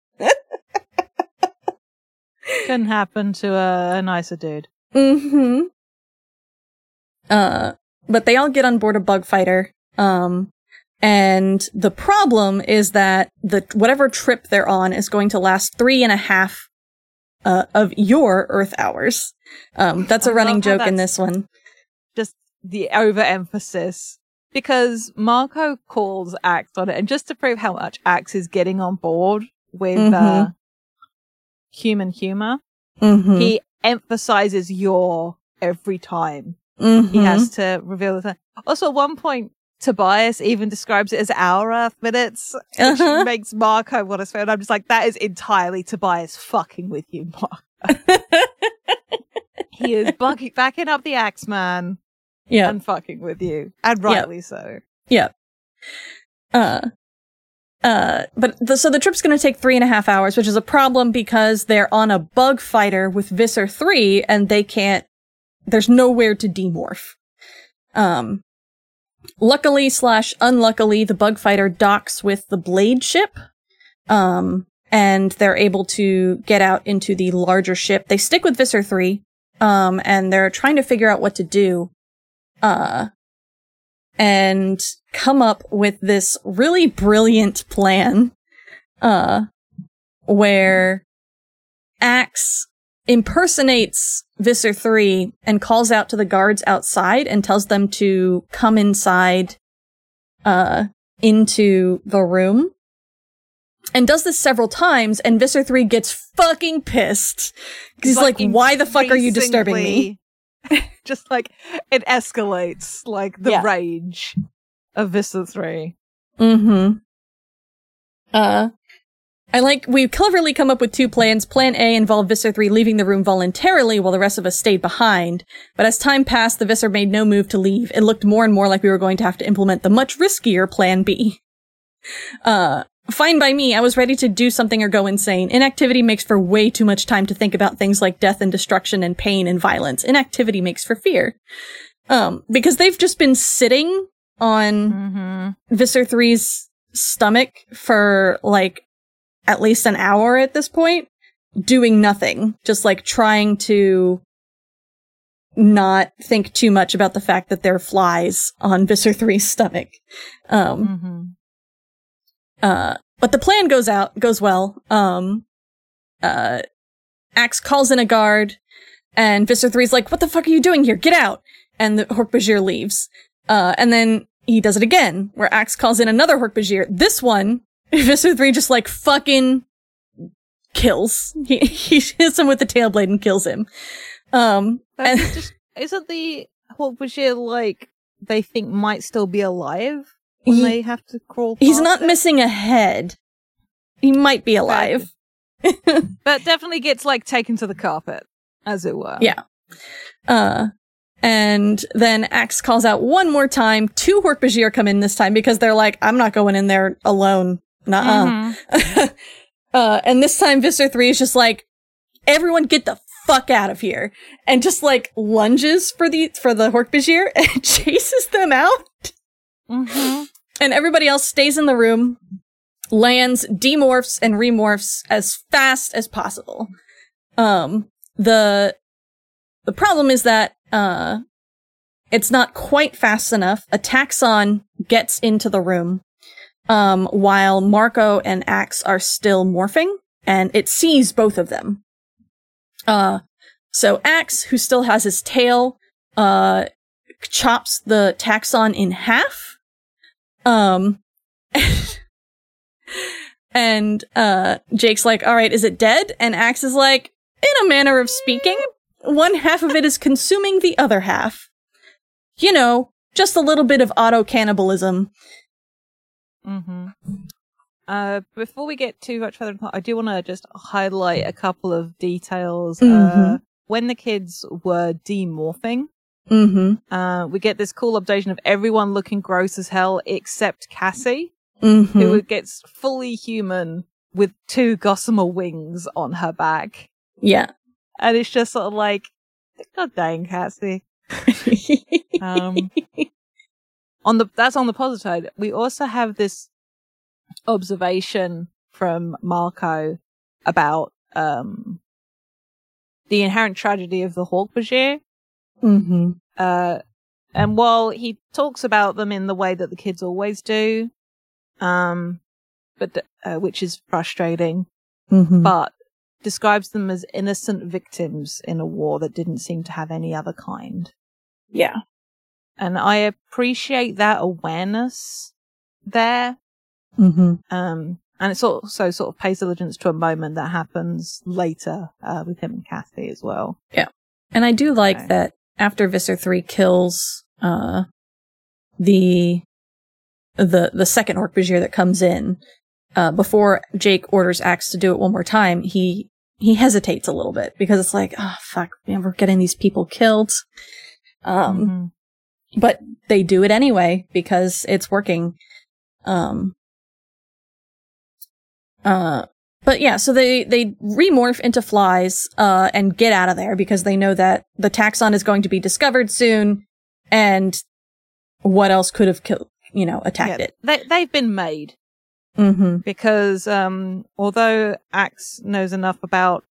Couldn't happen to a, a nicer dude. Mm-hmm. Uh, but they all get on board a bug fighter. Um, and the problem is that the whatever trip they're on is going to last three and a half uh, of your Earth hours. Um, that's a I running joke in this one. Just the overemphasis. Because Marco calls Ax on it, and just to prove how much Ax is getting on board with uh, Mhm. human humor, Mm-hmm. he emphasizes your every time. Mm-hmm. He has to reveal the thing. Also, at one point, Tobias even describes it as our Earth minutes, which Uh-huh. makes Marco want to spend. I'm just like, that is entirely Tobias fucking with you, Marco. he is bucking, backing up the Axeman yeah. and fucking with you, and rightly so. Yeah. Uh, uh, but the, so the trip's going to take three and a half hours, which is a problem because they're on a bug fighter with Visser 3 and they can't, there's nowhere to demorph. Um, luckily slash unluckily, the bug fighter docks with the blade ship. Um, and they're able to get out into the larger ship. They stick with Visser 3. Um, and they're trying to figure out what to do. Uh, and come up with this really brilliant plan, uh, where Ax impersonates Visser 3 and calls out to the guards outside and tells them to come inside, uh, into the room. And does this several times, and Visser 3 gets fucking pissed. Because he's like, why the fuck are you disturbing me? just like, it escalates, like, the Yeah. rage of Visser 3. Mm-hmm. Uh, I like, we cleverly come up with two plans. Plan A involved Visser 3 leaving the room voluntarily while the rest of us stayed behind. But as time passed, the Visser made no move to leave. It looked more and more like we were going to have to implement the much riskier Plan B. Uh, fine by me. I was ready to do something or go insane. Inactivity makes for way too much time to think about things like death and destruction and pain and violence. Inactivity makes for fear. Um, because they've just been sitting on Mm-hmm. Visser 3's stomach for like at least an hour at this point, doing nothing, just like trying to not think too much about the fact that there are flies on Visser 3's stomach. Um, Mm-hmm. uh, but the plan goes out, goes well. Um, uh, Ax calls in a guard, and Visser 3's like, what the fuck are you doing here? Get out! And the Hork-Bajir leaves. Uh, and then he does it again, where Ax calls in another Hork-Bajir. This one, Visser 3 just like fucking kills. He, he hits him with the tail blade and kills him. Um, and- just, isn't the Hork-Bajir like they think might still be alive when He- they have to crawl? he's not it? missing a head. He might be alive. but definitely gets like taken to the carpet, as it were. Yeah. Uh, and then Ax calls out one more time. Two Hork-Bajir come in this time because they're like, I'm not going in there alone. Nuh-uh. Mhm. uh, and this time Visser 3 is just like, everyone get the fuck out of here. And just like lunges for the, for the Hork-Bajir and chases them out. Mhm. And everybody else stays in the room, lands, demorphs, and remorphs as fast as possible. Um, the, the problem is that, uh, it's not quite fast enough. A Taxxon gets into the room, um, while Marco and Ax are still morphing, and it sees both of them. Uh, So Ax, who still has his tail, uh, chops the Taxxon in half. Um, and, uh, Jake's like, all right, is it dead? And Ax is like, in a manner of speaking, one half of it is consuming the other half. You know, just a little bit of auto cannibalism. Mm-hmm. Uh, before we get too much further, I do want to just highlight a couple of details. Uh, Mhm. when the kids were demorphing, Mm-hmm. uh, we get this cool updation of everyone looking gross as hell except Cassie, Mm-hmm. who gets fully human with two gossamer wings on her back. yeah. And it's just sort of like, God dang, Cassie. Um, on the that's on the positive side. We also have this observation from Marco about um the inherent tragedy of the Hork-Bajir. mm-hmm. Uh, and while he talks about them in the way that the kids always do, um, but uh, which is frustrating, Mm-hmm. but describes them as innocent victims in a war that didn't seem to have any other kind. yeah. And I appreciate that awareness there. Mm-hmm. Um, and it's also sort of pays diligence to a moment that happens later uh, with him and Kathy as well. Yeah. And I do like Okay. that after Visser 3 kills uh the the the second Hork-Bajir that comes in, uh before Jake orders Ax to do it one more time, he he hesitates a little bit because it's like, oh fuck, man, we're getting these people killed. Um Mhm. But they do it anyway because it's working. Um, uh, but yeah, so they they remorph into flies uh, and get out of there because they know that the Taxxon is going to be discovered soon, and what else could have killed you know attacked Yeah, it? they they've been made Mm-hmm. because um, although Ax knows enough about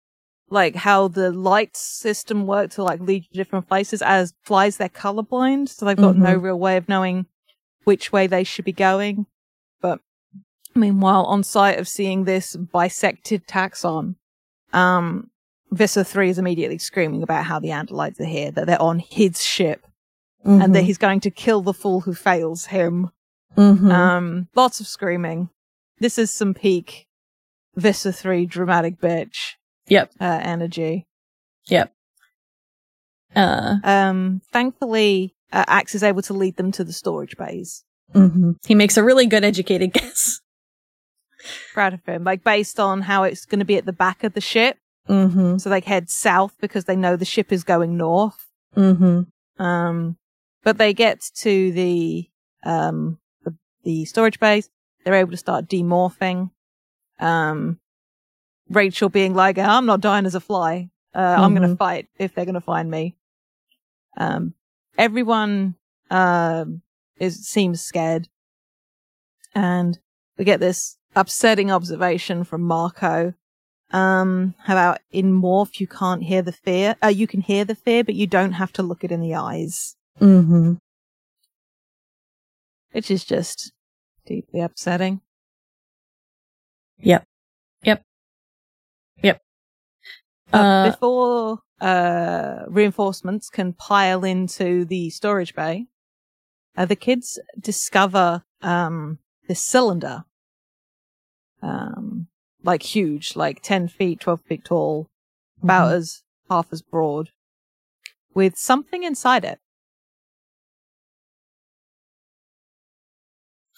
like how the light system works to like lead you to different places, as flies they're colorblind, so they've got no real way of knowing which way they should be going. But meanwhile, on sight of seeing this bisected Taxxon, um, Visser 3 is immediately screaming about how the Andalites are here, that they're on his ship, and that he's going to kill the fool who fails him. mm-hmm. Um, lots of screaming. This is some peak Visser 3 dramatic bitch yep, uh, energy. yep. Uh, Um, thankfully, uh, Ax is able to lead them to the storage bays. hmm He makes a really good educated guess. Proud of him. Like, based on how it's going to be at the back of the ship. Mm-hmm. So they head south because they know the ship is going north. Mm-hmm. Um, but they get to the, um, the, the storage base. They're able to start demorphing. Um, Rachel being like, I'm not dying as a fly. Uh, I'm going to fight if they're going to find me. Um, everyone, um, is, seems scared. And we get this upsetting observation from Marco. Um, about in Morph, you can't hear the fear. Uh, you can hear the fear, but you don't have to look it in the eyes, Mm-hmm. which is just deeply upsetting. Yep. Uh, Uh, before uh, reinforcements can pile into the storage bay, uh, the kids discover um, this cylinder, um, like huge, like ten feet, twelve feet tall, about Mm-hmm. as half as broad, with something inside it.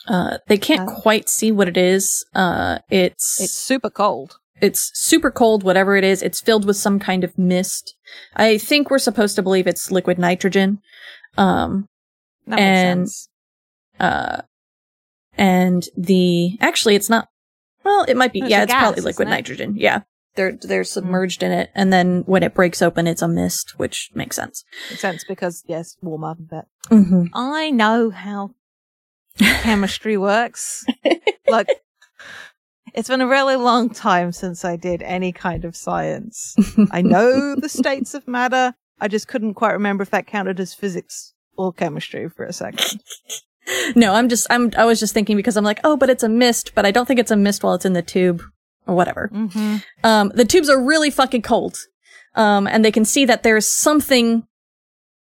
Uh, they can't Uh, quite see what it is. Uh, it's It's super cold. It's super cold. Whatever it is, it's filled with some kind of mist. I think we're supposed to believe it's liquid nitrogen. Um, That And- makes sense. uh, and the actually, it's not. Well, it might be. It's yeah, it's gas, probably liquid it? nitrogen. Yeah, they're they're submerged in it, and then when it breaks open, it's a mist, which makes sense. Makes sense because yes, warm up a bit. Mm-hmm. I know how chemistry works. Like, it's been a really long time since I did any kind of science. I know the states of matter. I just couldn't quite remember if that counted as physics or chemistry for a second. no, I'm just I'm I was just thinking because I'm like, oh, but it's a mist, but I don't think it's a mist while it's in the tube or whatever. Mm-hmm. Um, the tubes are really fucking cold. Um, and they can see that there's something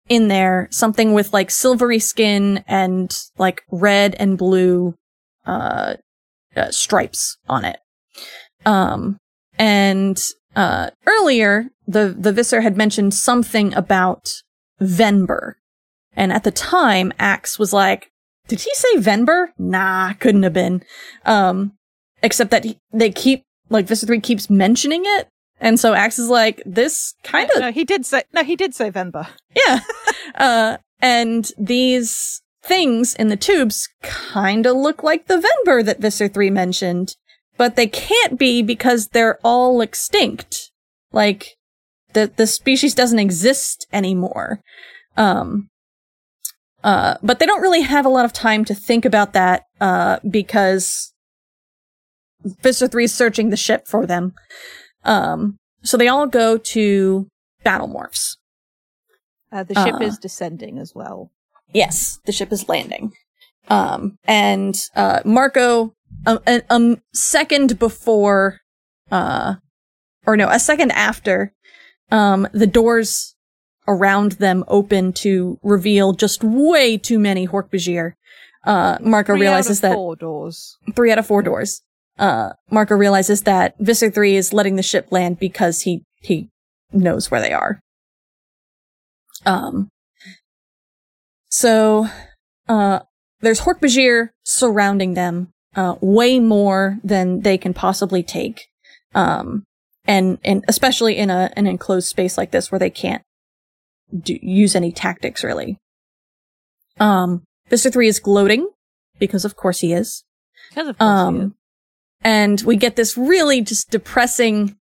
in there, something with like silvery skin and like red and blue, uh, uh stripes on it. Um, and, uh, earlier, the, the Visser had mentioned something about Venber. And at the time, Ax was like, did he say Venber? Nah, couldn't have been. Um, except that he, they keep, like, Visser 3 keeps mentioning it. And so Ax is like, this kind of. No, he did say, no, he did say Venber. Yeah. uh, and these things in the tubes kind of look like the Venber that Visser 3 mentioned, but they can't be because they're all extinct. Like, the, the species doesn't exist anymore. Um, uh, but they don't really have a lot of time to think about that, uh, because Visser 3 is searching the ship for them. Um, so they all go to battle morphs. Uh, the ship Uh. is descending as well. Yes, the ship is landing. Um, and, uh, Marco, a, a, second before, uh, or no, a second after, um, the doors around them open to reveal just way too many Hork-Bajir. Uh, Marco Three realizes out of that four doors. three out of four doors. Uh, Marco realizes that Visser 3 is letting the ship land because he, he knows where they are. Um, so, uh, there's Hork-Bajir surrounding them, uh, way more than they can possibly take. Um, and, and especially in a, an enclosed space like this where they can't do, use any tactics really. Um, Visser 3 is gloating because of course he is. Because of course he is. Um, and we get this really just depressing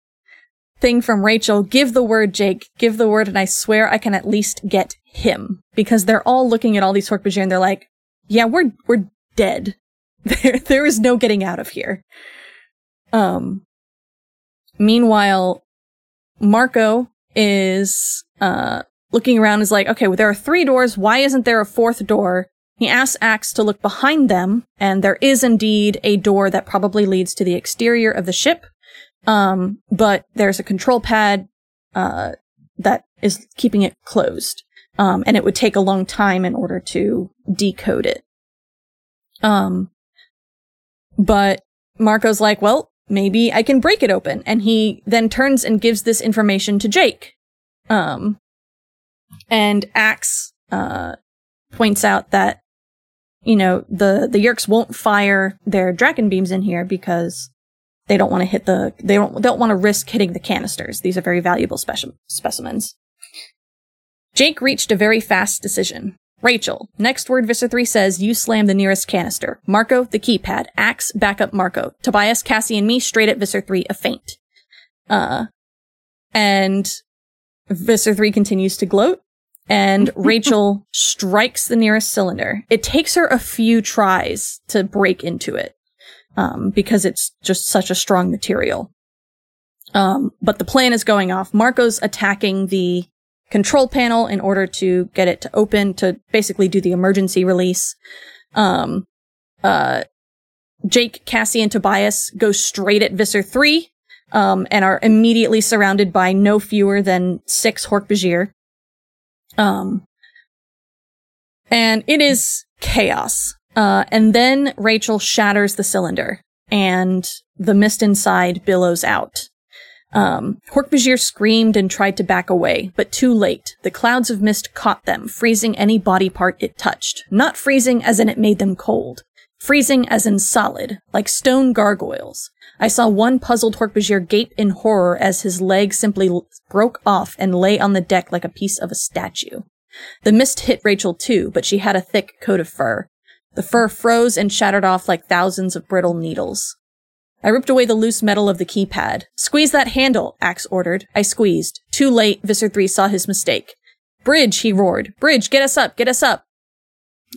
thing from Rachel. Give the word, Jake. Give the word, and I swear I can at least get him because they're all looking at all these Hork-Bajir and they're like, "Yeah, we're we're dead. There there is no getting out of here." Um. Meanwhile, Marco is uh looking around. Is like, okay, well, there are three doors. Why isn't there a fourth door? He asks Ax to look behind them, and there is indeed a door that probably leads to the exterior of the ship. Um, but there's a control pad, uh, that is keeping it closed. Um, and it would take a long time in order to decode it. Um, but Marco's like, well, maybe I can break it open. And he then turns and gives this information to Jake. Um, and Ax, uh, points out that you know, the, the Yeerks won't fire their Dracon beams in here because they don't want to hit the, they don't, don't want to risk hitting the canisters. These are very valuable speci- specimens. Jake reached a very fast decision. Rachel, next word Visser 3 says, you slam the nearest canister. Marco, the keypad. Ax, back up Marco. Tobias, Cassie, and me straight at Visser 3, a feint. Uh, and Visser 3 continues to gloat and Rachel strikes the nearest cylinder. It takes her a few tries to break into it, um, because it's just such a strong material. Um, but the plan is going off. Marco's attacking the control panel in order to get it to open to basically do the emergency release. Um, uh, Jake, Cassie, and Tobias go straight at Visser 3, um, and are immediately surrounded by no fewer than six Hork-Bajir. Um, and it is chaos. Uh, and then Rachel shatters the cylinder and the mist inside billows out. Um, Hork-Bajir screamed and tried to back away, but too late. The clouds of mist caught them, freezing any body part it touched. Not freezing as in it made them cold. Freezing as in solid, like stone gargoyles. I saw one puzzled Hork-Bajir gape in horror as his leg simply l- broke off and lay on the deck like a piece of a statue. The mist hit Rachel too, but she had a thick coat of fur. The fur froze and shattered off like thousands of brittle needles. I ripped away the loose metal of the keypad. Squeeze that handle, Ax ordered. I squeezed. Too late, Visser 3 saw his mistake. Bridge, he roared. Bridge, get us up, get us up.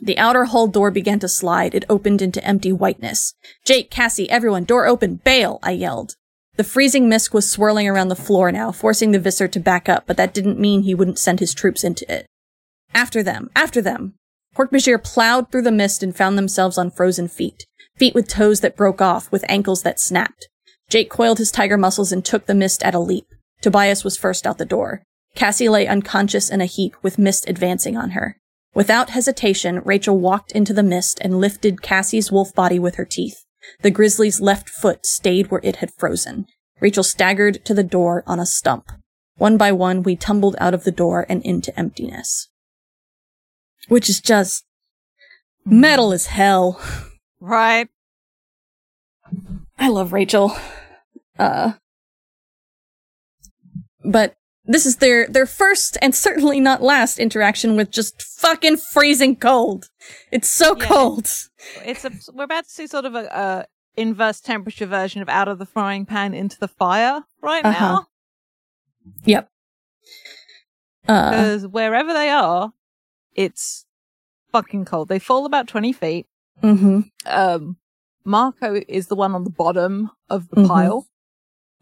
The outer hull door began to slide. It opened into empty whiteness. Jake, Cassie, everyone, door open, bail, I yelled. The freezing mist was swirling around the floor now, forcing the Visser to back up, but that didn't mean he wouldn't send his troops into it. After them, after them. Hork-Bajir plowed through the mist and found themselves on frozen feet. Feet with toes that broke off, with ankles that snapped. Jake coiled his tiger muscles and took the mist at a leap. Tobias was first out the door. Cassie lay unconscious in a heap with mist advancing on her. Without hesitation, Rachel walked into the mist and lifted Cassie's wolf body with her teeth. The grizzly's left foot stayed where it had frozen. Rachel staggered to the door on a stump. One by one, we tumbled out of the door and into emptiness. Which is just metal as hell. Right. I love Rachel. Uh, but this is their their first and certainly not last interaction with just fucking freezing cold. It's so Yeah. cold. It's a we're about to see sort of a, a inverse temperature version of out of the frying pan into the fire right Uh-huh. now. Yep. Uh, Because wherever they are, it's fucking cold. They fall about twenty feet. Mm-hmm, Um, Marco is the one on the bottom of the Mhm. pile,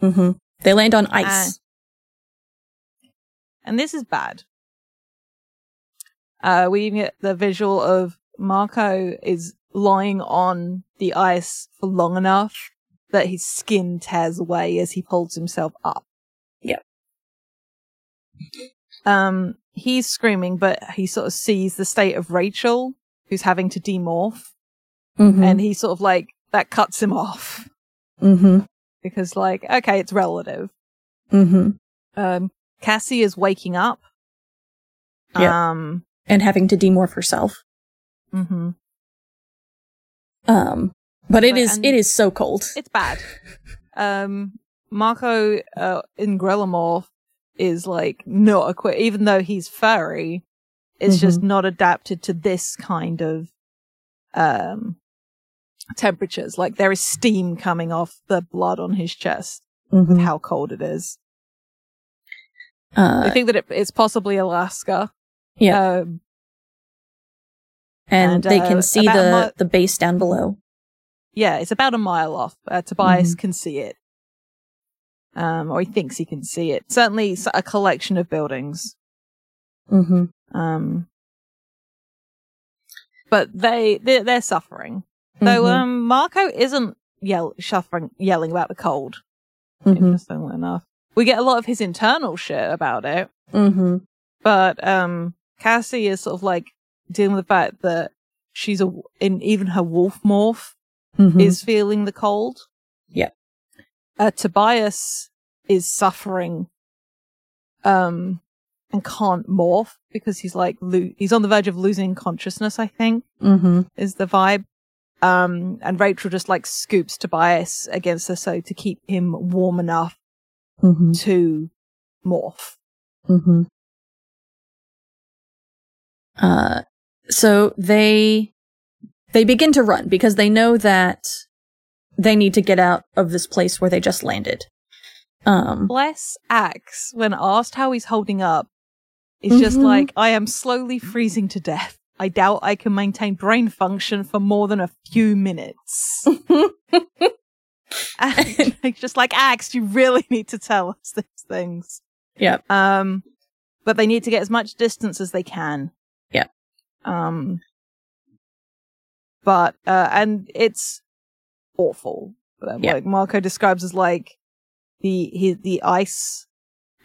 mm-hmm. They land on ice. and this is bad. Uh, we even get the visual of Marco is lying on the ice for long enough that his skin tears away as he pulls himself up. Yep. Um, he's screaming, but he sort of sees the state of Rachel, who's having to demorph, mm-hmm, and he sort of like that cuts him off mm-hmm, because, like, okay, it's relative. mm-hmm. Um, Cassie is waking up. Um, And having to demorph herself. mhm. Um, but it but, is it is so cold. it's bad. Um, Marco uh, in gorilla morph is like not equipped, even though he's furry. It's just not adapted to this kind of um temperatures. Like there is steam coming off the blood on his chest. Mhm. How cold it is. Uh, I think that it, it's possibly Alaska. Yeah. Um, and, and, they uh, can see the my- the base down below. yeah, it's about a mile off. Uh, Tobias Mhm. can see it. Um, or he thinks he can see it. Certainly a collection of buildings. Mm-hmm. Um, but they, they're, they're suffering. Though, Mhm. um, Marco isn't yell, suffering, yelling about the cold. Mhm. Interestingly enough. We get a lot of his internal shit about it. Mm-hmm. But, um, Cassie is sort of like dealing with the fact that she's a, in even her wolf morph Mm-hmm. is feeling the cold. Yeah. Uh, Tobias is suffering, um, and can't morph because he's like, lo- he's on the verge of losing consciousness, I think, mm-hmm. is the vibe. Um, and Rachel just like scoops Tobias against her so to keep him warm enough Mm-hmm. to morph. Mm-hmm. Uh, so they they begin to run because they know that they need to get out of this place where they just landed. Um, Bless Ax, when asked how he's holding up, is just Mhm. like, I am slowly freezing to death. I doubt I can maintain brain function for more than a few minutes. And it's just like, Ax, you really need to tell us these things. Yeah. Um, but they need to get as much distance as they can. Yeah. Um, but, uh, and it's awful. Yeah. Like Marco describes as like the, he, the ice,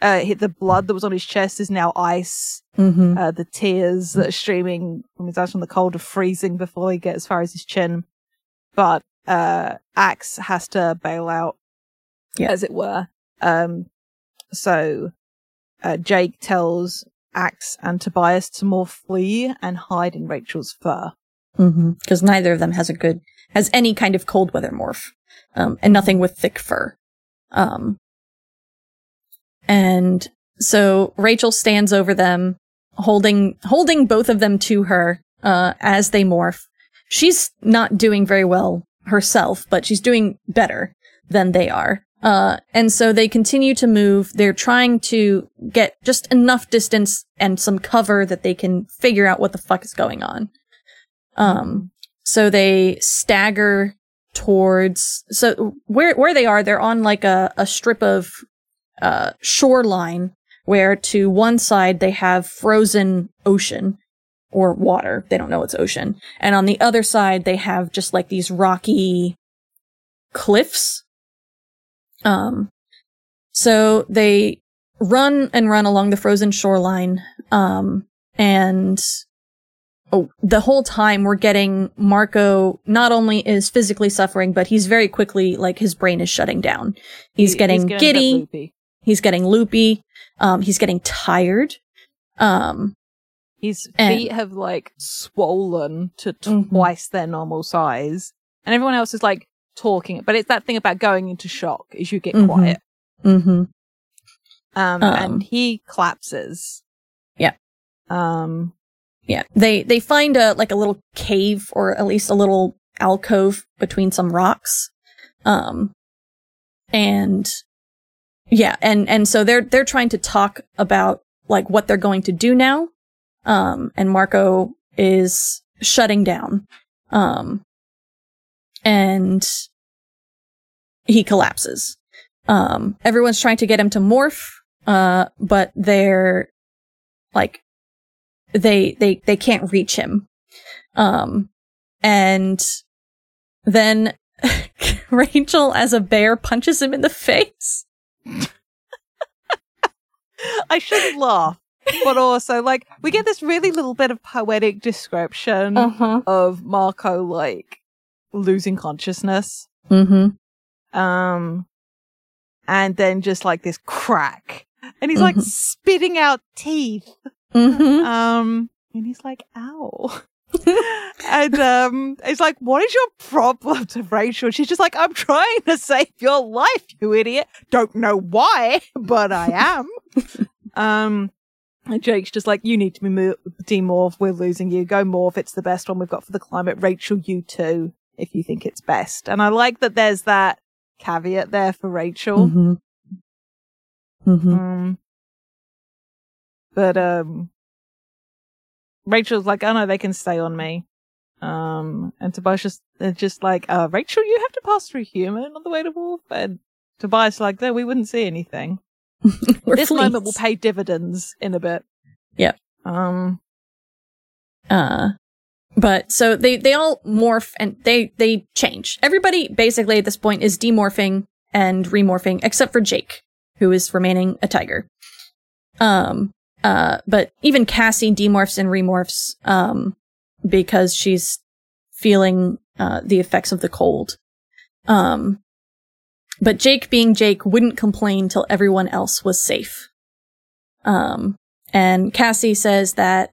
uh, the blood that was on his chest is now ice. mm-hmm. Uh, the tears that are streaming from his eyes from the cold are freezing before they get as far as his chin. But, uh, Ax has to bail out, Yeah. as it were. Um, so, uh, Jake tells Ax and Tobias to more flee and hide in Rachel's fur. Because neither of them has a good has any kind of cold weather morph, um, and nothing with thick fur. Um, and so Rachel stands over them, holding holding both of them to her uh, as they morph. She's not doing very well herself, but she's doing better than they are. Uh, and so they continue to move. They're trying to get just enough distance and some cover that they can figure out what the fuck is going on. Um, so they stagger towards, so where, where they are, they're on like a, a strip of, uh, shoreline where to one side they have frozen ocean or water. They don't know it's ocean. And on the other side, they have just like these rocky cliffs. Um, so they run and run along the frozen shoreline. Um, and oh, the whole time we're getting Marco not only is physically suffering, but he's very quickly, like his brain is shutting down. He's He- getting, bit giddy. He's getting loopy. Um, he's getting tired. Um, His And- feet have like swollen to Mhm. twice their normal size, and everyone else is like talking. But it's that thing about going into shock is you get Mhm. quiet. hmm Um, Um, and he collapses. Yeah. Um, Yeah. They, they find a, like a little cave or at least a little alcove between some rocks. Um, and yeah, and, and so they're, they're trying to talk about like what they're going to do now. Um, and Marco is shutting down. Um, and he collapses. Um, everyone's trying to get him to morph, uh, but they're like, they, they, they can't reach him. Um, and then Rachel as a bear punches him in the face. I shouldn't laugh, but also like we get this really little bit of poetic description huh. of Marco like losing consciousness. Mm-hmm. Um, and then just like this crack, and he's like Mhm. spitting out teeth. Mm-hmm. Um, and he's like, "Ow." And um, it's like, "What is your problem to Rachel?" She's just like, "I'm trying to save your life, you idiot. Don't know why, but I am." um, and Jake's just like, "You need to be mo- demorph. We're losing you. Go morph. It's the best one we've got for the climate. Rachel, you too, if you think it's best." And I like that there's that caveat there for Rachel. Mm-hmm. Mm-hmm. Um, but um, Rachel's like, oh no, they can stay on me. Um, and Tobias just they're just like, uh, Rachel, you have to pass through human on the way to Wolf. And Tobias like, no, we wouldn't see anything. This moment will pay dividends in a bit. Yep. Um, Uh, but so they, they all morph and they, they change. Everybody basically at this point is demorphing and remorphing except for Jake, who is remaining a tiger. Um, uh, but even Cassie demorphs and remorphs, um, because she's feeling, uh, the effects of the cold. Um, but Jake being Jake wouldn't complain till everyone else was safe. Um, and Cassie says that,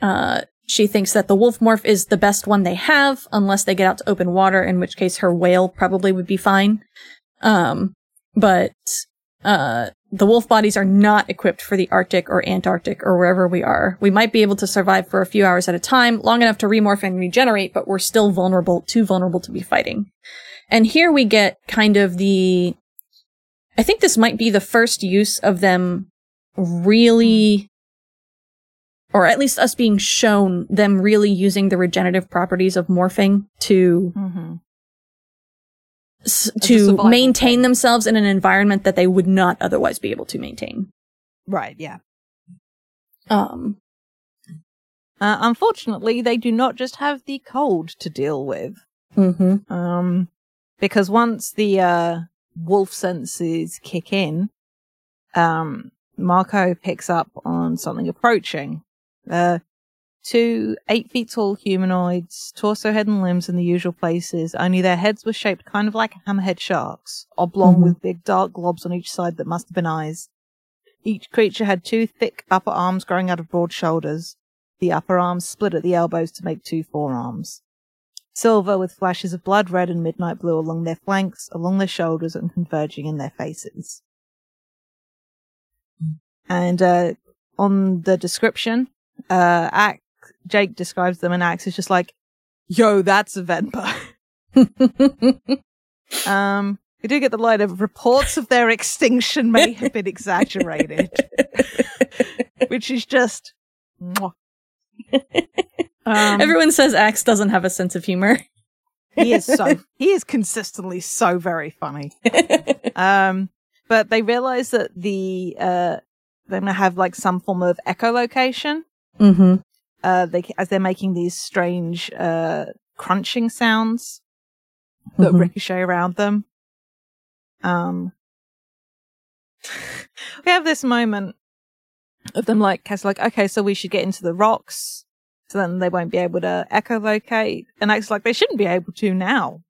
uh, she thinks that the wolf morph is the best one they have, unless they get out to open water, in which case her whale probably would be fine. Um, but, uh, the wolf bodies are not equipped for the Arctic or Antarctic or wherever we are. We might be able to survive for a few hours at a time, long enough to remorph and regenerate, but we're still vulnerable, too vulnerable to be fighting. And here we get kind of the, I think this might be the first use of them really or at least us being shown them really using the regenerative properties of morphing to mhm. S- to maintain thing. themselves in an environment that they would not otherwise be able to maintain. Right. Yeah. Um, Uh, unfortunately, they do not just have the cold to deal with. mhm. Um, because once the uh, wolf senses kick in, um, Marco picks up on something approaching. Uh, two eight feet tall humanoids, torso, head, and limbs in the usual places, only their heads were shaped kind of like hammerhead sharks, oblong Mhm. with big dark globs on each side that must have been eyes. Each creature had two thick upper arms growing out of broad shoulders. The upper arms split at the elbows to make two forearms silver with flashes of blood red and midnight blue along their flanks, along their shoulders, and converging in their faces. And uh, on the description, uh, Jake describes them, and Ax is just like, "Yo, that's a Venber." um, we do get the line of reports of their extinction may have been exaggerated, which is just. Um, Everyone says Ax doesn't have a sense of humor. he is so he is consistently so very funny. Um, but they realize that the uh they're gonna have like some form of echolocation. mm-hmm. Uh, they as they're making these strange uh crunching sounds that Mhm. ricochet around them. Um, we have this moment of them like Cass like, okay, so we should get into the rocks, so then they won't be able to echolocate. And Ax like they shouldn't be able to now.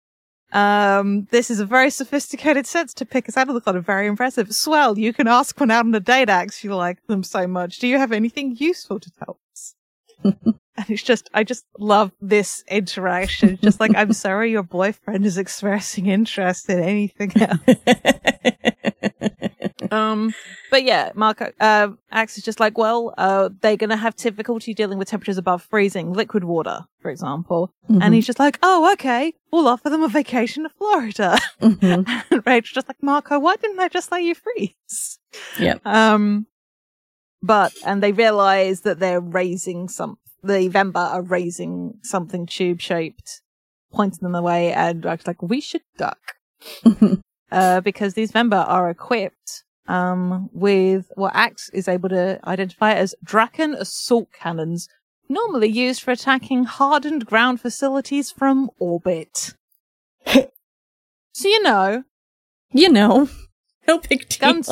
Um, this is a very sophisticated sense to pick us out of the cloud. Very impressive. Swell, you can ask one out on a date, Ax. You like them so much. Do you have anything useful to tell us? and it's just, I just love this interaction. Just like, I'm sorry your boyfriend is expressing interest in anything else. um, but yeah, Marco, uh, Ax is just like, well, uh, they're gonna have difficulty dealing with temperatures above freezing, liquid water, for example. Mm-hmm. And he's just like, oh, okay, we'll offer them a vacation to Florida. Mhm. and Rachel's just like, Marco, why didn't I just let you freeze? Yeah. Um, but, and they realize that they're raising some, the Venber are raising something tube shaped, pointing them away, and Rachel's like, we should duck uh, because these Venber are equipped um, with what Ax is able to identify as Dracon assault cannons, normally used for attacking hardened ground facilities from orbit. so you know, you know, no big deal. guns,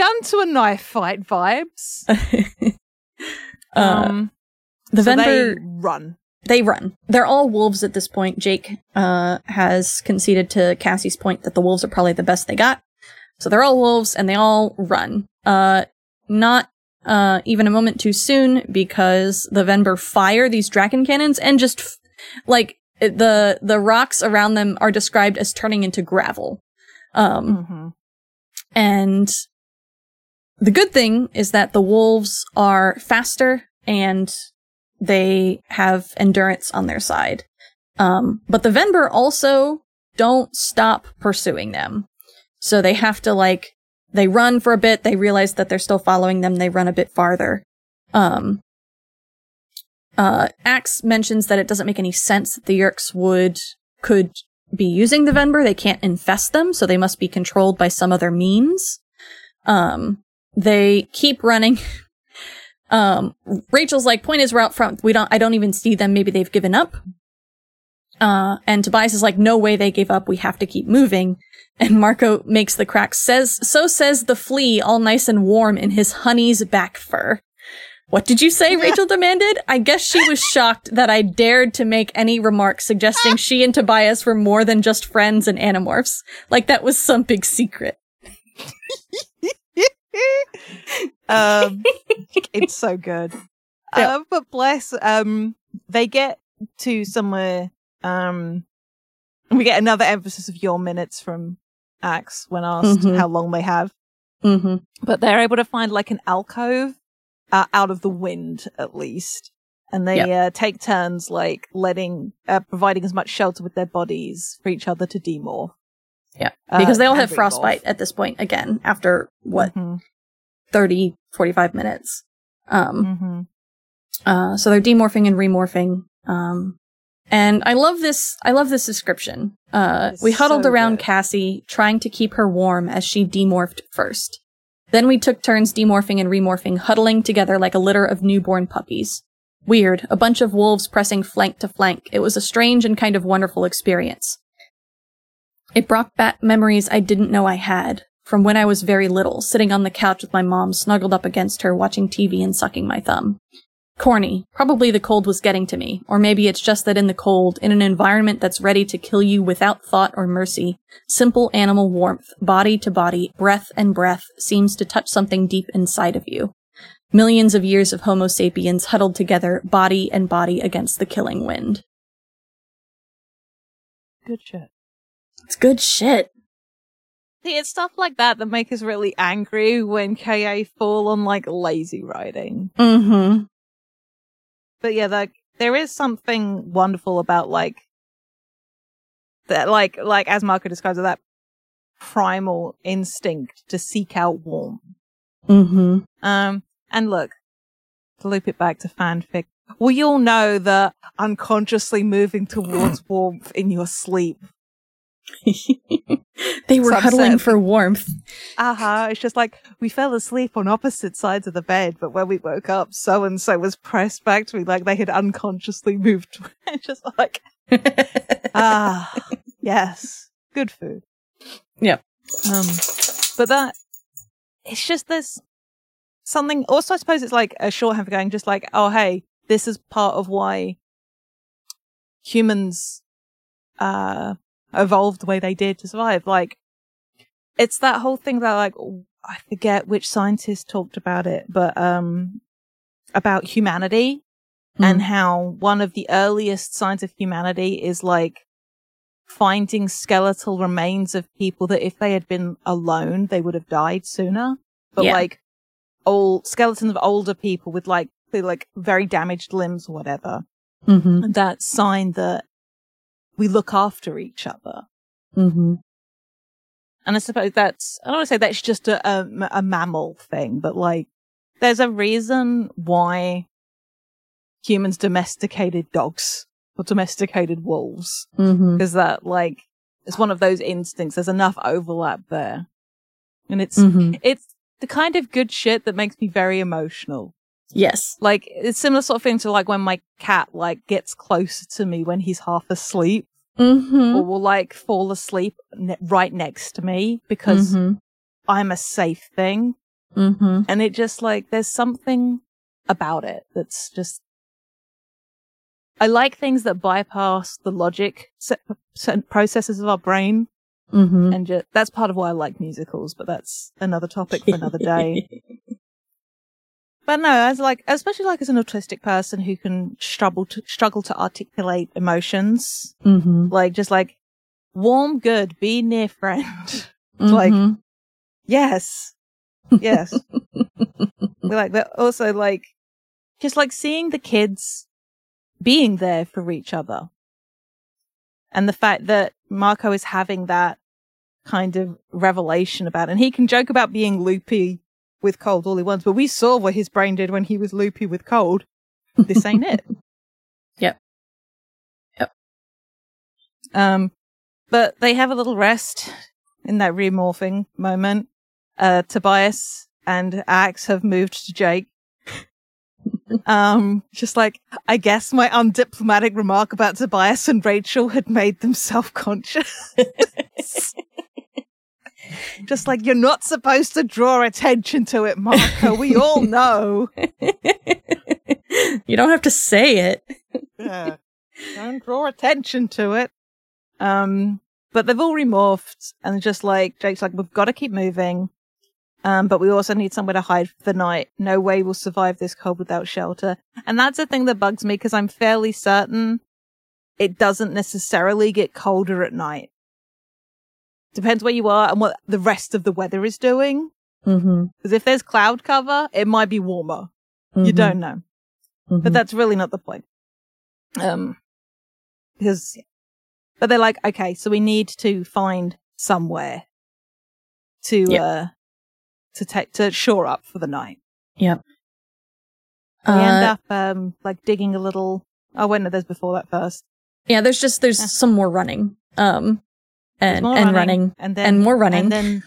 gun to a knife fight vibes. uh, Um, the so vendor they run. they run. They're all wolves at this point. Jake uh, has conceded to Cassie's point that the wolves are probably the best they got. So they're all wolves and they all run. Uh, not uh, even a moment too soon because the Venber fire these Dracon cannons and just f- like the the rocks around them are described as turning into gravel. Um, hmm and the good thing is that the wolves are faster and they have endurance on their side. Um, but the Venber also don't stop pursuing them. So they have to like, they run for a bit, they realize that they're still following them, they run a bit farther. Um, uh, Ax mentions that it doesn't make any sense that the Yeerks would, could be using the Venber. They can't infest them, so they must be controlled by some other means. Um, they keep running. um, Rachel's like, point is we're out front. We don't, I don't even see them. Maybe they've given up. Uh, and Tobias is like, no way they gave up. We have to keep moving. And Marco makes the crack, says, so says the flea, all nice and warm in his honey's back fur. What did you say? Rachel demanded. I guess she was shocked that I dared to make any remark suggesting she and Tobias were more than just friends and animorphs. Like that was some big secret. um, it's so good. Yeah. Uh, but bless, um, they get to somewhere, um, we get another emphasis of your minutes from Ax when asked Mhm. how long they have. Mm-hmm. But they're able to find like an alcove uh, out of the wind, at least. And they uh, take turns, like letting, uh, providing as much shelter with their bodies for each other to demorph. Yeah. Uh, Because they all have frostbite at this point again after what, Mhm. 30, 45 minutes. Um, Mhm. Uh, so they're demorphing and remorphing. Um, and I love this. I love this description. Uh, we huddled so around good. Cassie, trying to keep her warm as she demorphed first. Then we took turns demorphing and remorphing, huddling together like a litter of newborn puppies. Weird, a bunch of wolves pressing flank to flank. It was a strange and kind of wonderful experience. It brought back memories I didn't know I had, from when I was very little, sitting on the couch with my mom snuggled up against her, watching TV and sucking my thumb. Corny. Probably the cold was getting to me. Or maybe it's just that in the cold, in an environment that's ready to kill you without thought or mercy, simple animal warmth, body to body, breath and breath, seems to touch something deep inside of you. Millions of years of Homo sapiens huddled together, body and body against the killing wind. Good shit. It's good shit. See, it's stuff like that that make us really angry when KA fall on like lazy writing. Mm-hmm. But yeah, like there is something wonderful about like that, like like as Marco describes it, that primal instinct to seek out warmth. Mm-hmm. Um, and look, to loop it back to fanfic, we all know that unconsciously moving towards warmth in your sleep. they were huddling for warmth. Aha, it's just like we fell asleep on opposite sides of the bed, but when we woke up, so and so was pressed back to me like they had unconsciously moved. It's just like, ah, yes, good food. Yep. Um, but that it's just this something. Also, I suppose it's like a shorthand for going, just like, oh, hey, this is part of why humans uh evolved the way they did to survive. Like, it's that whole thing that like I forget which scientist talked about it, but um about humanity Mm. and how one of the earliest signs of humanity is like finding skeletal remains of people that if they had been alone, they would have died sooner. But Yeah. like old skeletons of older people with like, like very damaged limbs or whatever. Mm-hmm. That sign that we look after each other. Mm-hmm. And I suppose that's, I don't want to say that's just a, a, a mammal thing, but like, there's a reason why humans domesticated dogs or domesticated wolves. Mm-hmm. That, like, it's one of those instincts. There's enough overlap there. And it's, Mm-hmm. it's the kind of good shit that makes me very emotional. Yes. Like, it's similar sort of thing to like when my cat, like, gets closer to me when he's half asleep Mm-hmm. or will like fall asleep ne- right next to me because Mm-hmm. I'm a safe thing. Mm-hmm. And it just like, there's something about it that's just, I like things that bypass the logic se- se- processes of our brain. Mm-hmm. And just, that's part of why I like musicals, but that's another topic for another day. but no, as like, especially like as an autistic person who can struggle to, struggle to articulate emotions, mm-hmm. like just like warm, good, be near friend. like- Mhm. Yes. Yes. Like that. Also, like, just like seeing the kids being there for each other. And the fact that Marco is having that kind of revelation about it. And he can joke about being loopy with cold all he wants, but we saw what his brain did when he was loopy with cold. This ain't it. Yep. Yep. Um, but they have a little rest in that remorphing moment. Uh, Tobias and Ax have moved to Jake. um, just like, I guess my undiplomatic remark about Tobias and Rachel had made them self-conscious. just like, you're not supposed to draw attention to it, Marco. We all know. you don't have to say it. Yeah. Don't draw attention to it. Um, but they've all remorphed and just like, Jake's like, we've got to keep moving. Um, but we also need somewhere to hide for the night. No way we'll survive this cold without shelter. And that's the thing that bugs me because I'm fairly certain it doesn't necessarily get colder at night. Depends where you are and what the rest of the weather is doing. Mm-hmm. Because if there's cloud cover, it might be warmer. You don't know. Mm-hmm. but that's really not the point. Um, because, but they're like, okay, so we need to find somewhere to, Yep. uh, to take, to shore up for the night. Yep. We end Uh, up, um, like digging a little, oh wait, no, there's before that first. yeah, there's just there's Yeah. some more running. Um and and running. and then, and more running. And then,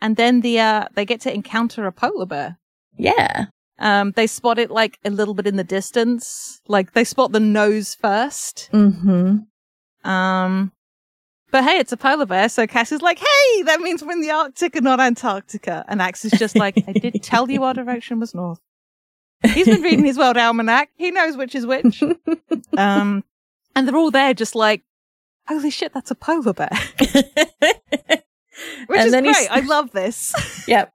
and then the, uh, they get to encounter a polar bear. Yeah. Um, they spot it like a little bit in the distance. Like they spot the nose first. Mm-hmm. Um, but hey, it's a polar bear. So Cass is like, hey, that means we're in the Arctic and not Antarctica. And Ax is just like, I did tell you our direction was north. He's been reading his World Almanac. He knows which is which. Um, and they're all there just like, holy shit, that's a polar bear. Which And is great. I love this. Yep.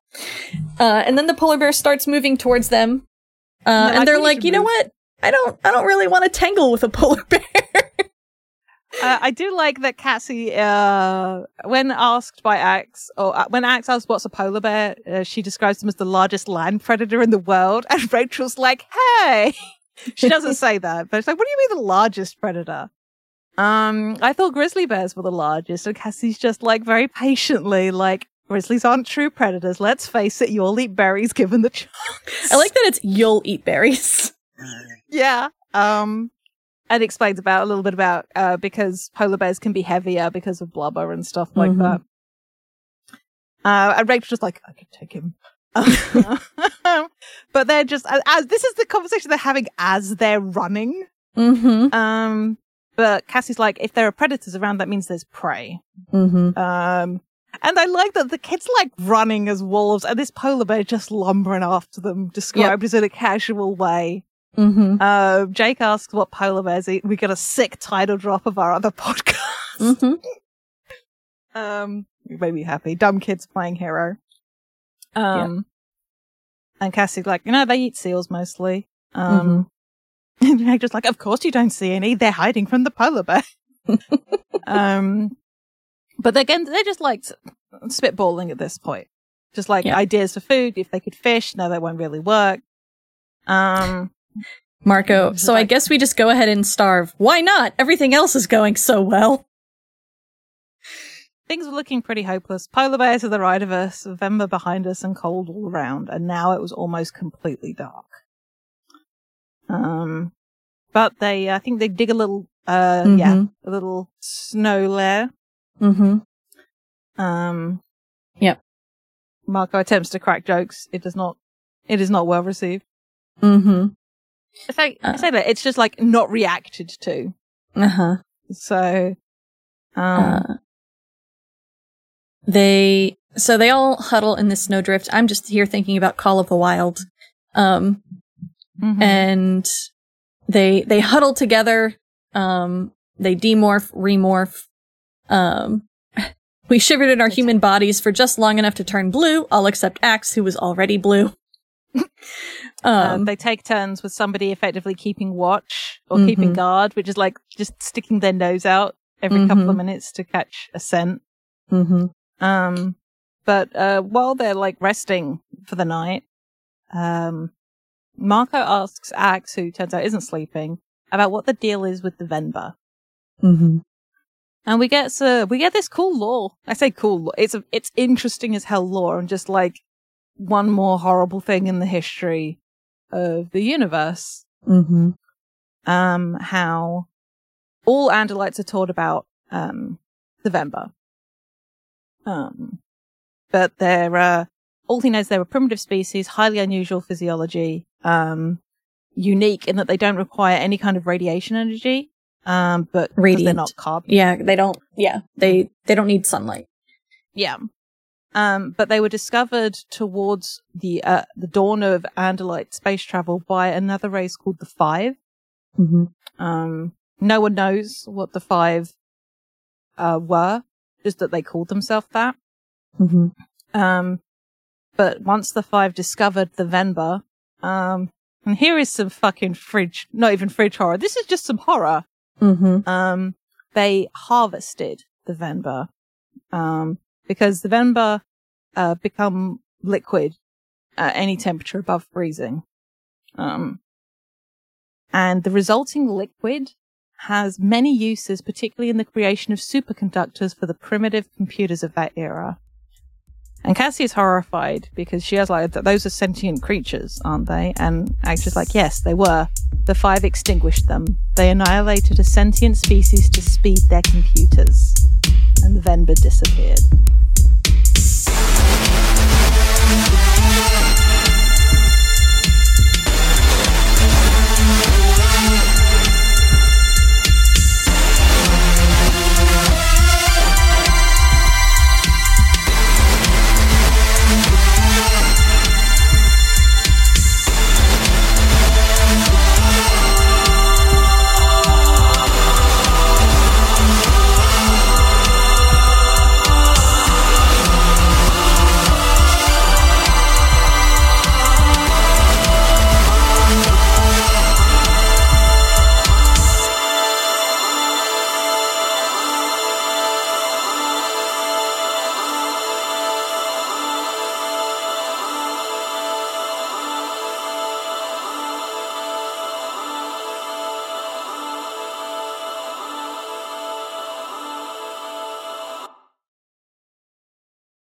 Uh, and then the polar bear starts moving towards them. Uh, And they're and like, they're like, you know what? I don't, I don't really want to tangle with a polar bear. Uh, I do like that Cassie, uh, when asked by Ax, or uh, when Ax asks what's a polar bear, uh, she describes them as the largest land predator in the world. And Rachel's like, hey, she doesn't say that, but it's like, what do you mean the largest predator? Um, I thought grizzly bears were the largest. And Cassie's just like very patiently, like, grizzlies aren't true predators. Let's face it, you'll eat berries given the chance. I like that it's you'll eat berries. Yeah. Um, and explains about a little bit about uh because polar bears can be heavier because of blubber and stuff like Mhm. that. Uh, and Rachel's just like, I could take him. But they're just as, as this is the conversation they're having as they're running. Mm-hmm. Um, but Cassie's like, if there are predators around, that means there's prey. Mm-hmm. Um, And I like that the kids like running as wolves and this polar bear just lumbering after them, described as in a casual way. Mm-hmm. Uh, Jake asks what polar bears eat. We get a sick title drop of our other podcast. Mm-hmm. um, you made me happy. Dumb kids playing hero. Um, and Cassie's like, you know, they eat seals mostly. Um, and Jake just like, of course you don't see any. They're hiding from the polar bear. um, but again, they're just like spitballing at this point. Just like Yeah. ideas for food. If they could fish, no, that won't really work. Um, Marco, so I guess we just go ahead and starve. Why not? Everything else is going so well. things were looking pretty hopeless. Polar bear to the right of us, Venber behind us, and cold all around. And now it was almost completely dark. Um, but they, I think they dig a little, uh, yeah, Mhm. a little snow lair. Mm-hmm. Um, Yep. Marco attempts to crack jokes. It does not, it is not well received. Mm-hmm. I say, I Uh. say that it's just like not reacted to. Uh-huh. So, um, Uh, they so they all huddle in the snowdrift. I'm just here thinking about Call of the Wild. Um mhm. and they they huddle together. Um they demorph, remorph. Um we shivered in our human bodies for just long enough to turn blue, all except Ax, who was already blue. Um, um they take turns with somebody effectively keeping watch or Mhm. keeping guard, which is like just sticking their nose out every couple of Mhm. minutes to catch a scent. mhm. Um, but uh, while they're like resting for the night, um, Marco asks Ax, who turns out isn't sleeping, about what the deal is with the Venber. Mhm. And we get uh, we get this cool lore. I say cool. Lore. It's a, it's interesting as hell lore, and just like one more horrible thing in the history of the universe. Mhm. um, how all Andalites are taught about um, the Venber. Um, but they're uh, all he knows they were primitive species, highly unusual physiology, um, unique in that they don't require any kind of radiation energy. Um, but they're not carbon. Yeah, they don't yeah, they they don't need sunlight. Yeah. Um, but they were discovered towards the uh, the dawn of Andalite space travel by another race called the Five. Mhm. Um, no one knows what the five uh, were, just that they called themselves that. Mhm. Um, but once the five discovered the Venber, um, and here is some fucking fridge, not even fridge horror. This is just some horror. Mhm. Um, they harvested the Venber, um, because the Venber, uh, become liquid at any temperature above freezing. Um, and the resulting liquid has many uses, particularly in the creation of superconductors for the primitive computers of that era. And Cassie is horrified because she has like, th- those are sentient creatures, aren't they? And Action's like, yes, they were. The five extinguished them. They annihilated a sentient species to speed their computers. And the Venber disappeared.